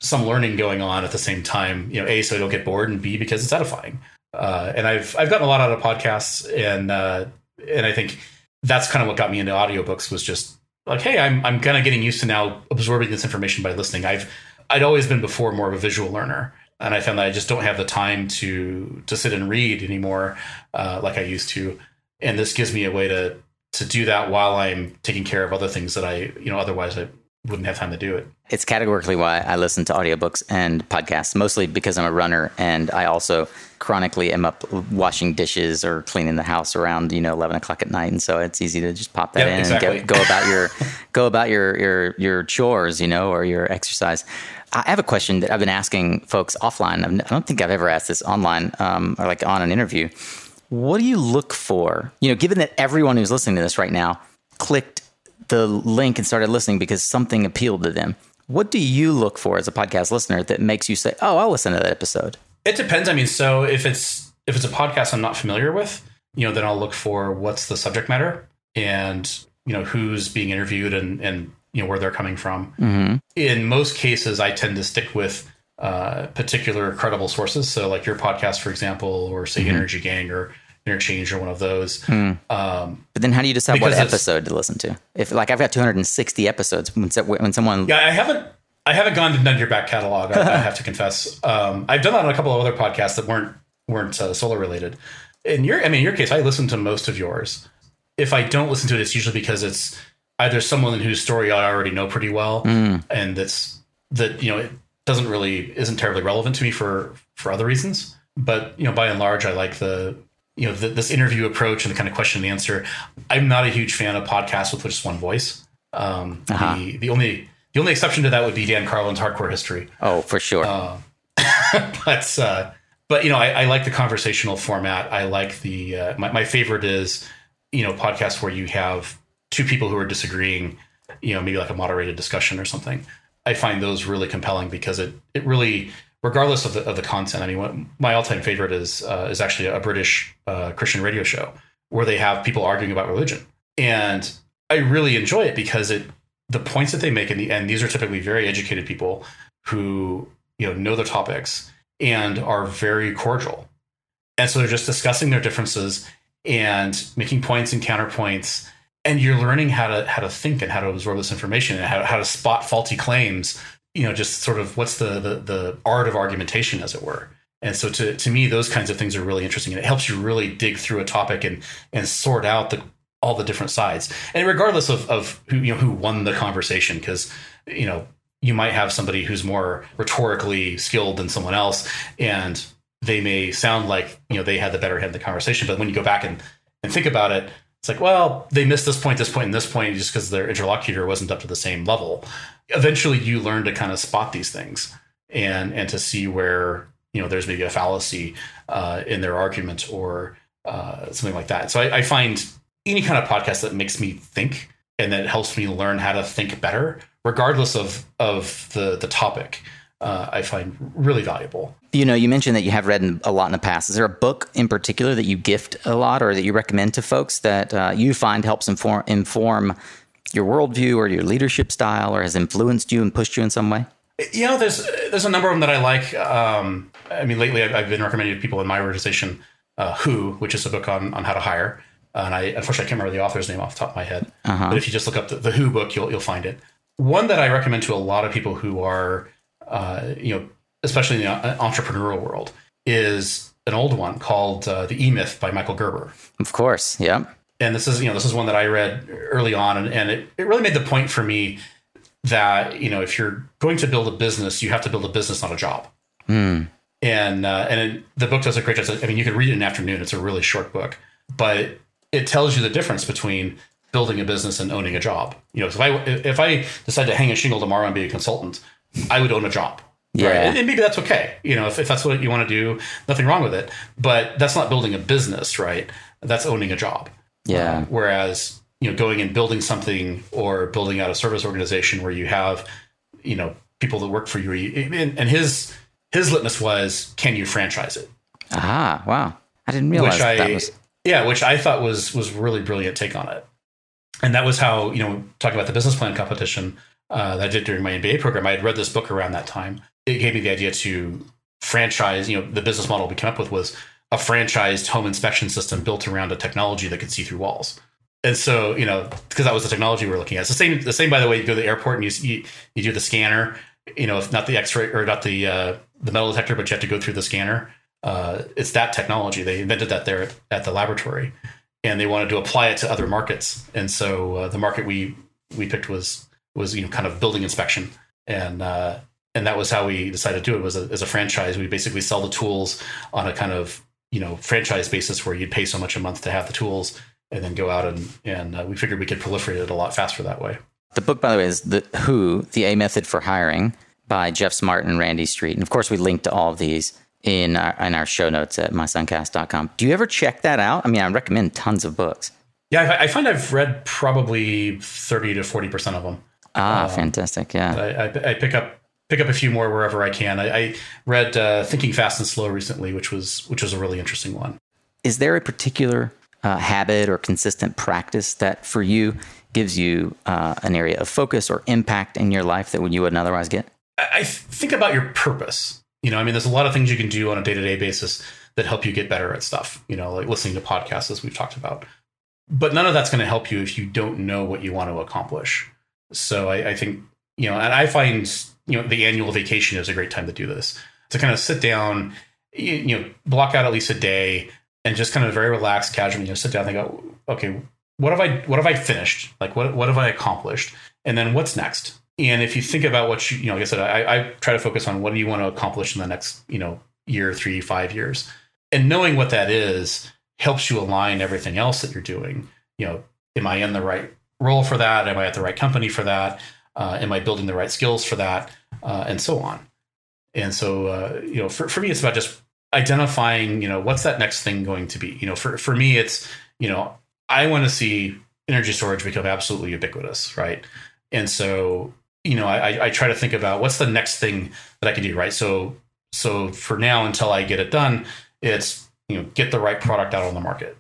some learning going on at the same time. You know, a so I don't get bored, and b because it's edifying. Uh, and I've I've gotten a lot out of podcasts, and uh, and I think that's kind of what got me into audiobooks was just like, hey, I'm I'm kind of getting used to now absorbing this information by listening. I've I'd always been before more of a visual learner, and I found that I just don't have the time to to sit and read anymore uh, like I used to. And this gives me a way to to do that while I'm taking care of other things that I you know otherwise I wouldn't have time to do it.
It's categorically why I listen to audiobooks and podcasts, mostly because I'm a runner and I also chronically am up washing dishes or cleaning the house around, you know, 11 o'clock at night. And so it's easy to just pop that yep, in exactly. and go, go about your, go about your, your, your chores, you know, or your exercise. I have a question that I've been asking folks offline. I don't think I've ever asked this online um, or like on an interview. What do you look for? You know, given that everyone who's listening to this right now clicked the link and started listening because something appealed to them. What do you look for as a podcast listener that makes you say, "Oh, I'll listen to that episode"?
It depends. I mean, so if it's if it's a podcast I'm not familiar with, you know, then I'll look for what's the subject matter and you know who's being interviewed and and you know where they're coming from. Mm-hmm. In most cases, I tend to stick with uh, particular credible sources. So, like your podcast, for example, or say mm-hmm. Energy Gang or interchange or one of those. Hmm. Um,
but then how do you decide what episode to listen to? If like I've got 260 episodes when, when someone
yeah I haven't I haven't gone to none of your back catalog. I, I have to confess. Um, I've done that on a couple of other podcasts that weren't weren't uh, solar related. In your, I mean, in your case, I listen to most of yours. If I don't listen to it, it's usually because it's either someone whose story I already know pretty well,
Mm.
and that's that you know it doesn't really isn't terribly relevant to me for for other reasons. But you know, by and large, I like the you know the, this interview approach and the kind of question and answer. I'm not a huge fan of podcasts with just one voice. Um,
Uh-huh.
The the only the only exception to that would be Dan Carlin's Hardcore History.
Oh, for sure.
Uh, but uh, but you know, I, I like the conversational format. I like the uh, my, my favorite is you know podcasts where you have two people who are disagreeing. You know, maybe like a moderated discussion or something. I find those really compelling because it it really, regardless of the of the content. I mean, my all time favorite is uh, is actually a British uh, Christian radio show where they have people arguing about religion, and I really enjoy it because it the points that they make in the end. These are typically very educated people who you know know their topics and are very cordial, and so they're just discussing their differences and making points and counterpoints and you're learning how to how to think and how to absorb this information and how, how to spot faulty claims you know just sort of what's the, the the art of argumentation as it were. And so to to me those kinds of things are really interesting and it helps you really dig through a topic and and sort out the all the different sides. And regardless of of who you know who won the conversation because you know you might have somebody who's more rhetorically skilled than someone else and they may sound like you know they had the better head in the conversation but when you go back and and think about it it's like well they missed this point this point and this point just because their interlocutor wasn't up to the same level. Eventually you learn to kind of spot these things and and to see where you know there's maybe a fallacy uh, in their argument or uh, something like that. So I, I find any kind of podcast that makes me think and that helps me learn how to think better regardless of of the the topic uh, i find really valuable
You know, you mentioned that you have read a lot in the past. Is there a book in particular that you gift a lot or that you recommend to folks that uh, you find helps inform, inform your worldview or your leadership style or has influenced you and pushed you in some way?
you know there's there's a number of them that i like um, i mean lately i've, I've been recommending to people in my organization uh, who which is a book on on how to hire and i unfortunately i can't remember the author's name off the top of my head
Uh-huh.
but if you just look up the, the who book you'll you'll find it one that i recommend to a lot of people who are uh, you know especially in the uh, entrepreneurial world is an old one called uh, the e-myth by michael gerber
Of course. yeah.
and this is you know this is one that I read early on, and, and it, it really made the point for me that you know if you're going to build a business, you have to build a business, not a job.
Hmm.
And uh, and it, the book does a great job. I mean, you could read it in an afternoon. It's a really short book, but it tells you the difference between building a business and owning a job. You know, if I if I decide to hang a shingle tomorrow and be a consultant, I would own a job.
Yeah.
Right? And, maybe that's okay. You know, if, if that's what you want to do, nothing wrong with it. But that's not building a business, right? That's owning a job.
Yeah.
Uh, whereas, you know, going and building something or building out a service organization where you have, you know, people that work for you, and, and his his litmus was, can you franchise it?
Ah, wow. I didn't realize
which I
that was.
yeah, which I thought was was really brilliant take on it. And that was how you know talking about the business plan competition uh, that I did during my MBA program. I had read this book around that time. It gave me the idea to franchise. You know, the business model we came up with was a franchised home inspection system built around a technology that could see through walls. And so, you know, because that was the technology we were looking at. It's the same. The same, by the way. You go to the airport and you you, you do the scanner. You know, if not the X-ray or not the uh, the metal detector, but you have to go through the scanner. Uh, it's that technology. They invented that there at the laboratory, and they wanted to apply it to other markets. And so uh, the market we we picked was was you know kind of building inspection, and uh, and that was how we decided to do it. Was a, as a franchise, we basically sell the tools on a kind of you know franchise basis where you'd pay so much a month to have the tools, and then go out and and uh, we figured we could proliferate it a lot faster that way.
The book, by the way, is The Who, The A Method for Hiring by Geoff Smart and Randy Street. And of course, we link to all of these in our, in our show notes at mysuncast.com. Do you ever check that out? I mean, I recommend tons of books.
Yeah, I, I find I've read probably thirty to forty percent of them.
Ah,
Um,
fantastic. Yeah.
I, I, I pick up pick up a few more wherever I can. I, I read uh, Thinking Fast and Slow recently, which was which was a really interesting one.
Is there a particular uh, habit or consistent practice that for you gives you uh, an area of focus or impact in your life that you wouldn't otherwise get?
I, I think about your purpose. You know, I mean, there's a lot of things you can do on a day to day basis that help you get better at stuff. You know, like listening to podcasts, as we've talked about. But none of that's going to help you if you don't know what you want to accomplish. So I, I think you know, and I find you know the annual vacation is a great time to do this to kind of sit down, you, you know, block out at least a day and just kind of very relaxed, casual, you know, sit down and go, okay, what have I what have I finished? Like what what have I accomplished? And then what's next? And if you think about what you, you know, like I said, I, I try to focus on what do you want to accomplish in the next, you know, year, three, five years. And knowing what that is helps you align everything else that you're doing. You know, am I in the right role for that? Am I at the right company for that? Uh, am I building the right skills for that? Uh, and so on. And so, uh, you know, for, for me, it's about just identifying, you know, what's that next thing going to be? You know, for, for me, it's, you know, I want to see energy storage become absolutely ubiquitous, right? And so, you know, I, I try to think about what's the next thing that I can do, right? So, so for now, until I get it done, it's you know get the right product out on the market.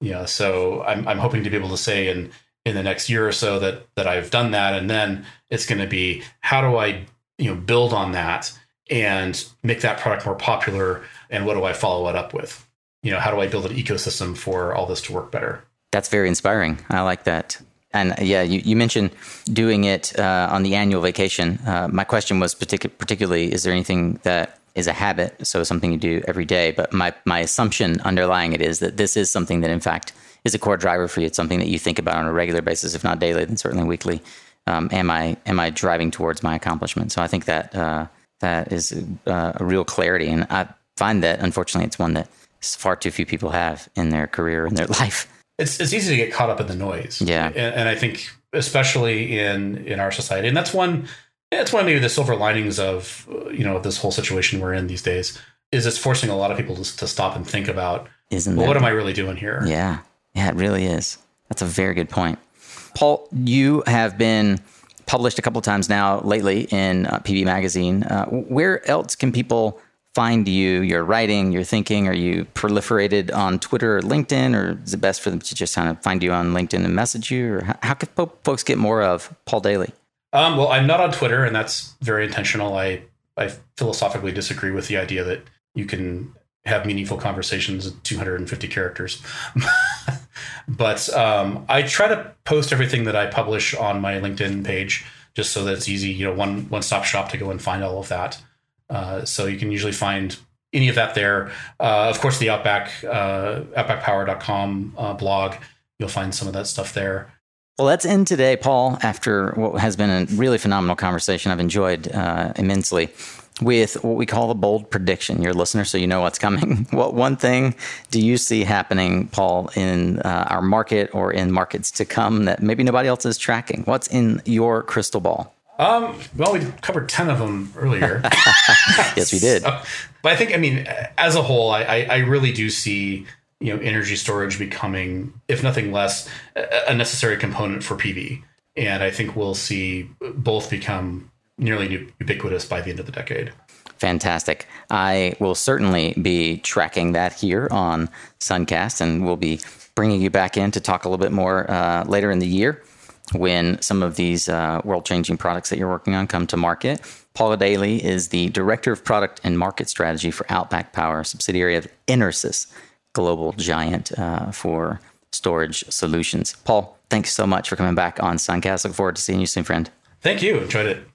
Yeah, so I'm I'm hoping to be able to say in in the next year or so that that I've done that, and then it's going to be how do I you know build on that and make that product more popular, and what do I follow it up with? You know, how do I build an ecosystem for all this to work better?
That's very inspiring. I like that. And yeah, you, you mentioned doing it uh, on the annual vacation. Uh, my question was partic- particularly: Is there anything that is a habit, so something you do every day? But my my assumption underlying it is that this is something that, in fact, is a core driver for you. It's something that you think about on a regular basis, if not daily, then certainly weekly. Um, am I am I driving towards my accomplishment? So I think that uh, that is uh, a real clarity, and I find that unfortunately, it's one that far too few people have in their career in their life
it's it's easy to get caught up in the noise.
Yeah,
and, and I think especially in in our society, and that's one that's one of maybe the silver linings of you know this whole situation we're in these days is it's forcing a lot of people to, to stop and think about Isn't well, what am I really doing here?
Yeah, yeah, it really is. That's a very good point. Paul, you have been published a couple times now lately in uh, PV Magazine. Uh, where else can people find you, your writing, your thinking? Are you proliferated on Twitter or LinkedIn, or is it best for them to just kind of find you on LinkedIn and message you? Or how, how can folks get more of Paul Daly?
Um, well, I'm not on Twitter, and that's very intentional. I I philosophically disagree with the idea that you can have meaningful conversations in 250 characters. but um, I try to post everything that I publish on my LinkedIn page, just so that it's easy, you know, one one stop shop to go and find all of that. Uh, so you can usually find any of that there. Uh, of course, the Outback, uh, outbackpower.com uh, blog, you'll find some of that stuff there.
Well, let's end today, Paul, after what has been a really phenomenal conversation I've enjoyed uh, immensely with what we call the bold prediction. Your listener, so you know what's coming. what one thing do you see happening, Paul, in uh, our market or in markets to come that maybe nobody else is tracking? What's in your crystal ball?
Um, well, we covered 10 of them earlier.
yes, we did. So,
but I think, I mean, as a whole, I, I really do see, you know, energy storage becoming, if nothing less, a necessary component for PV. And I think we'll see both become nearly ubiquitous by the end of the decade.
Fantastic. I will certainly be tracking that here on Suncast, and we'll be bringing you back in to talk a little bit more uh, later in the year when some of these uh, world changing products that you're working on come to market. Paula Daly is the Director of Product and Market Strategy for Outback Power, subsidiary of EnerSys, global giant uh, for storage solutions. Paul, thanks so much for coming back on Suncast. Look forward to seeing you soon, friend.
Thank you. Enjoyed it.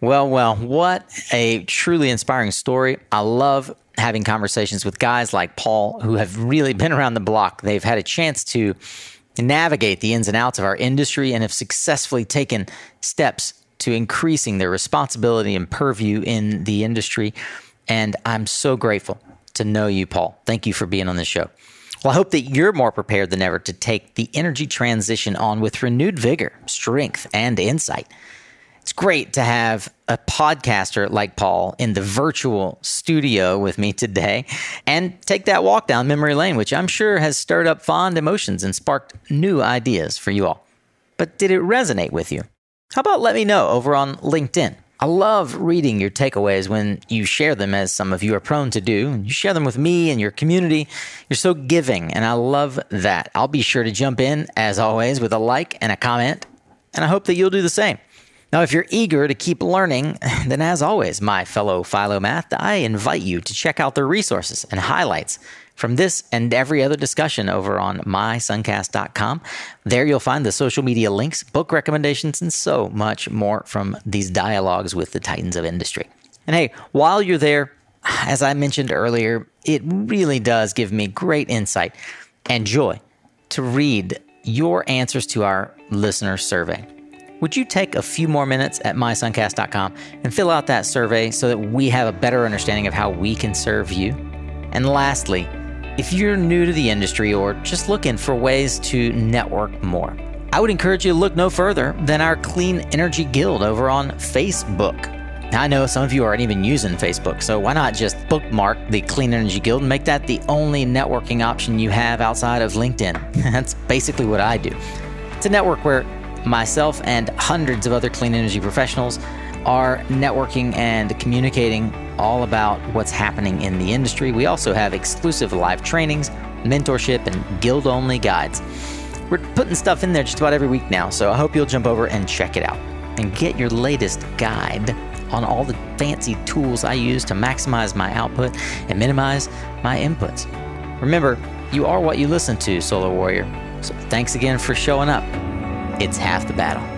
Well, well, what a truly inspiring story. I love having conversations with guys like Paul who have really been around the block. They've had a chance to navigate the ins and outs of our industry and have successfully taken steps to increasing their responsibility and purview in the industry. And I'm so grateful to know you, Paul. Thank you for being on the show. Well, I hope that you're more prepared than ever to take the energy transition on with renewed vigor, strength, and insight. It's great to have a podcaster like Paul in the virtual studio with me today and take that walk down memory lane, which I'm sure has stirred up fond emotions and sparked new ideas for you all. But did it resonate with you? How about let me know over on LinkedIn? I love reading your takeaways when you share them, as some of you are prone to do. You share them with me and your community. You're so giving, and I love that. I'll be sure to jump in, as always, with a like and a comment, and I hope that you'll do the same. Now, if you're eager to keep learning, then as always, my fellow Philomath, I invite you to check out the resources and highlights from this and every other discussion over on mysuncast.com. There you'll find the social media links, book recommendations, and so much more from these dialogues with the titans of industry. And hey, while you're there, as I mentioned earlier, it really does give me great insight and joy to read your answers to our listener survey. Would you take a few more minutes at mysuncast.com and fill out that survey so that we have a better understanding of how we can serve you? And lastly, if you're new to the industry or just looking for ways to network more, I would encourage you to look no further than our Clean Energy Guild over on Facebook. I know some of you aren't even using Facebook, so why not just bookmark the Clean Energy Guild and make that the only networking option you have outside of LinkedIn? That's basically what I do. It's a network where myself and hundreds of other clean energy professionals are networking and communicating all about what's happening in the industry. We also have exclusive live trainings, mentorship, and guild only guides. We're putting stuff in there just about every week now, so I hope you'll jump over and check it out and get your latest guide on all the fancy tools I use to maximize my output and minimize my inputs. Remember, you are what you listen to, Solar Warrior. So thanks again for showing up. It's half the battle.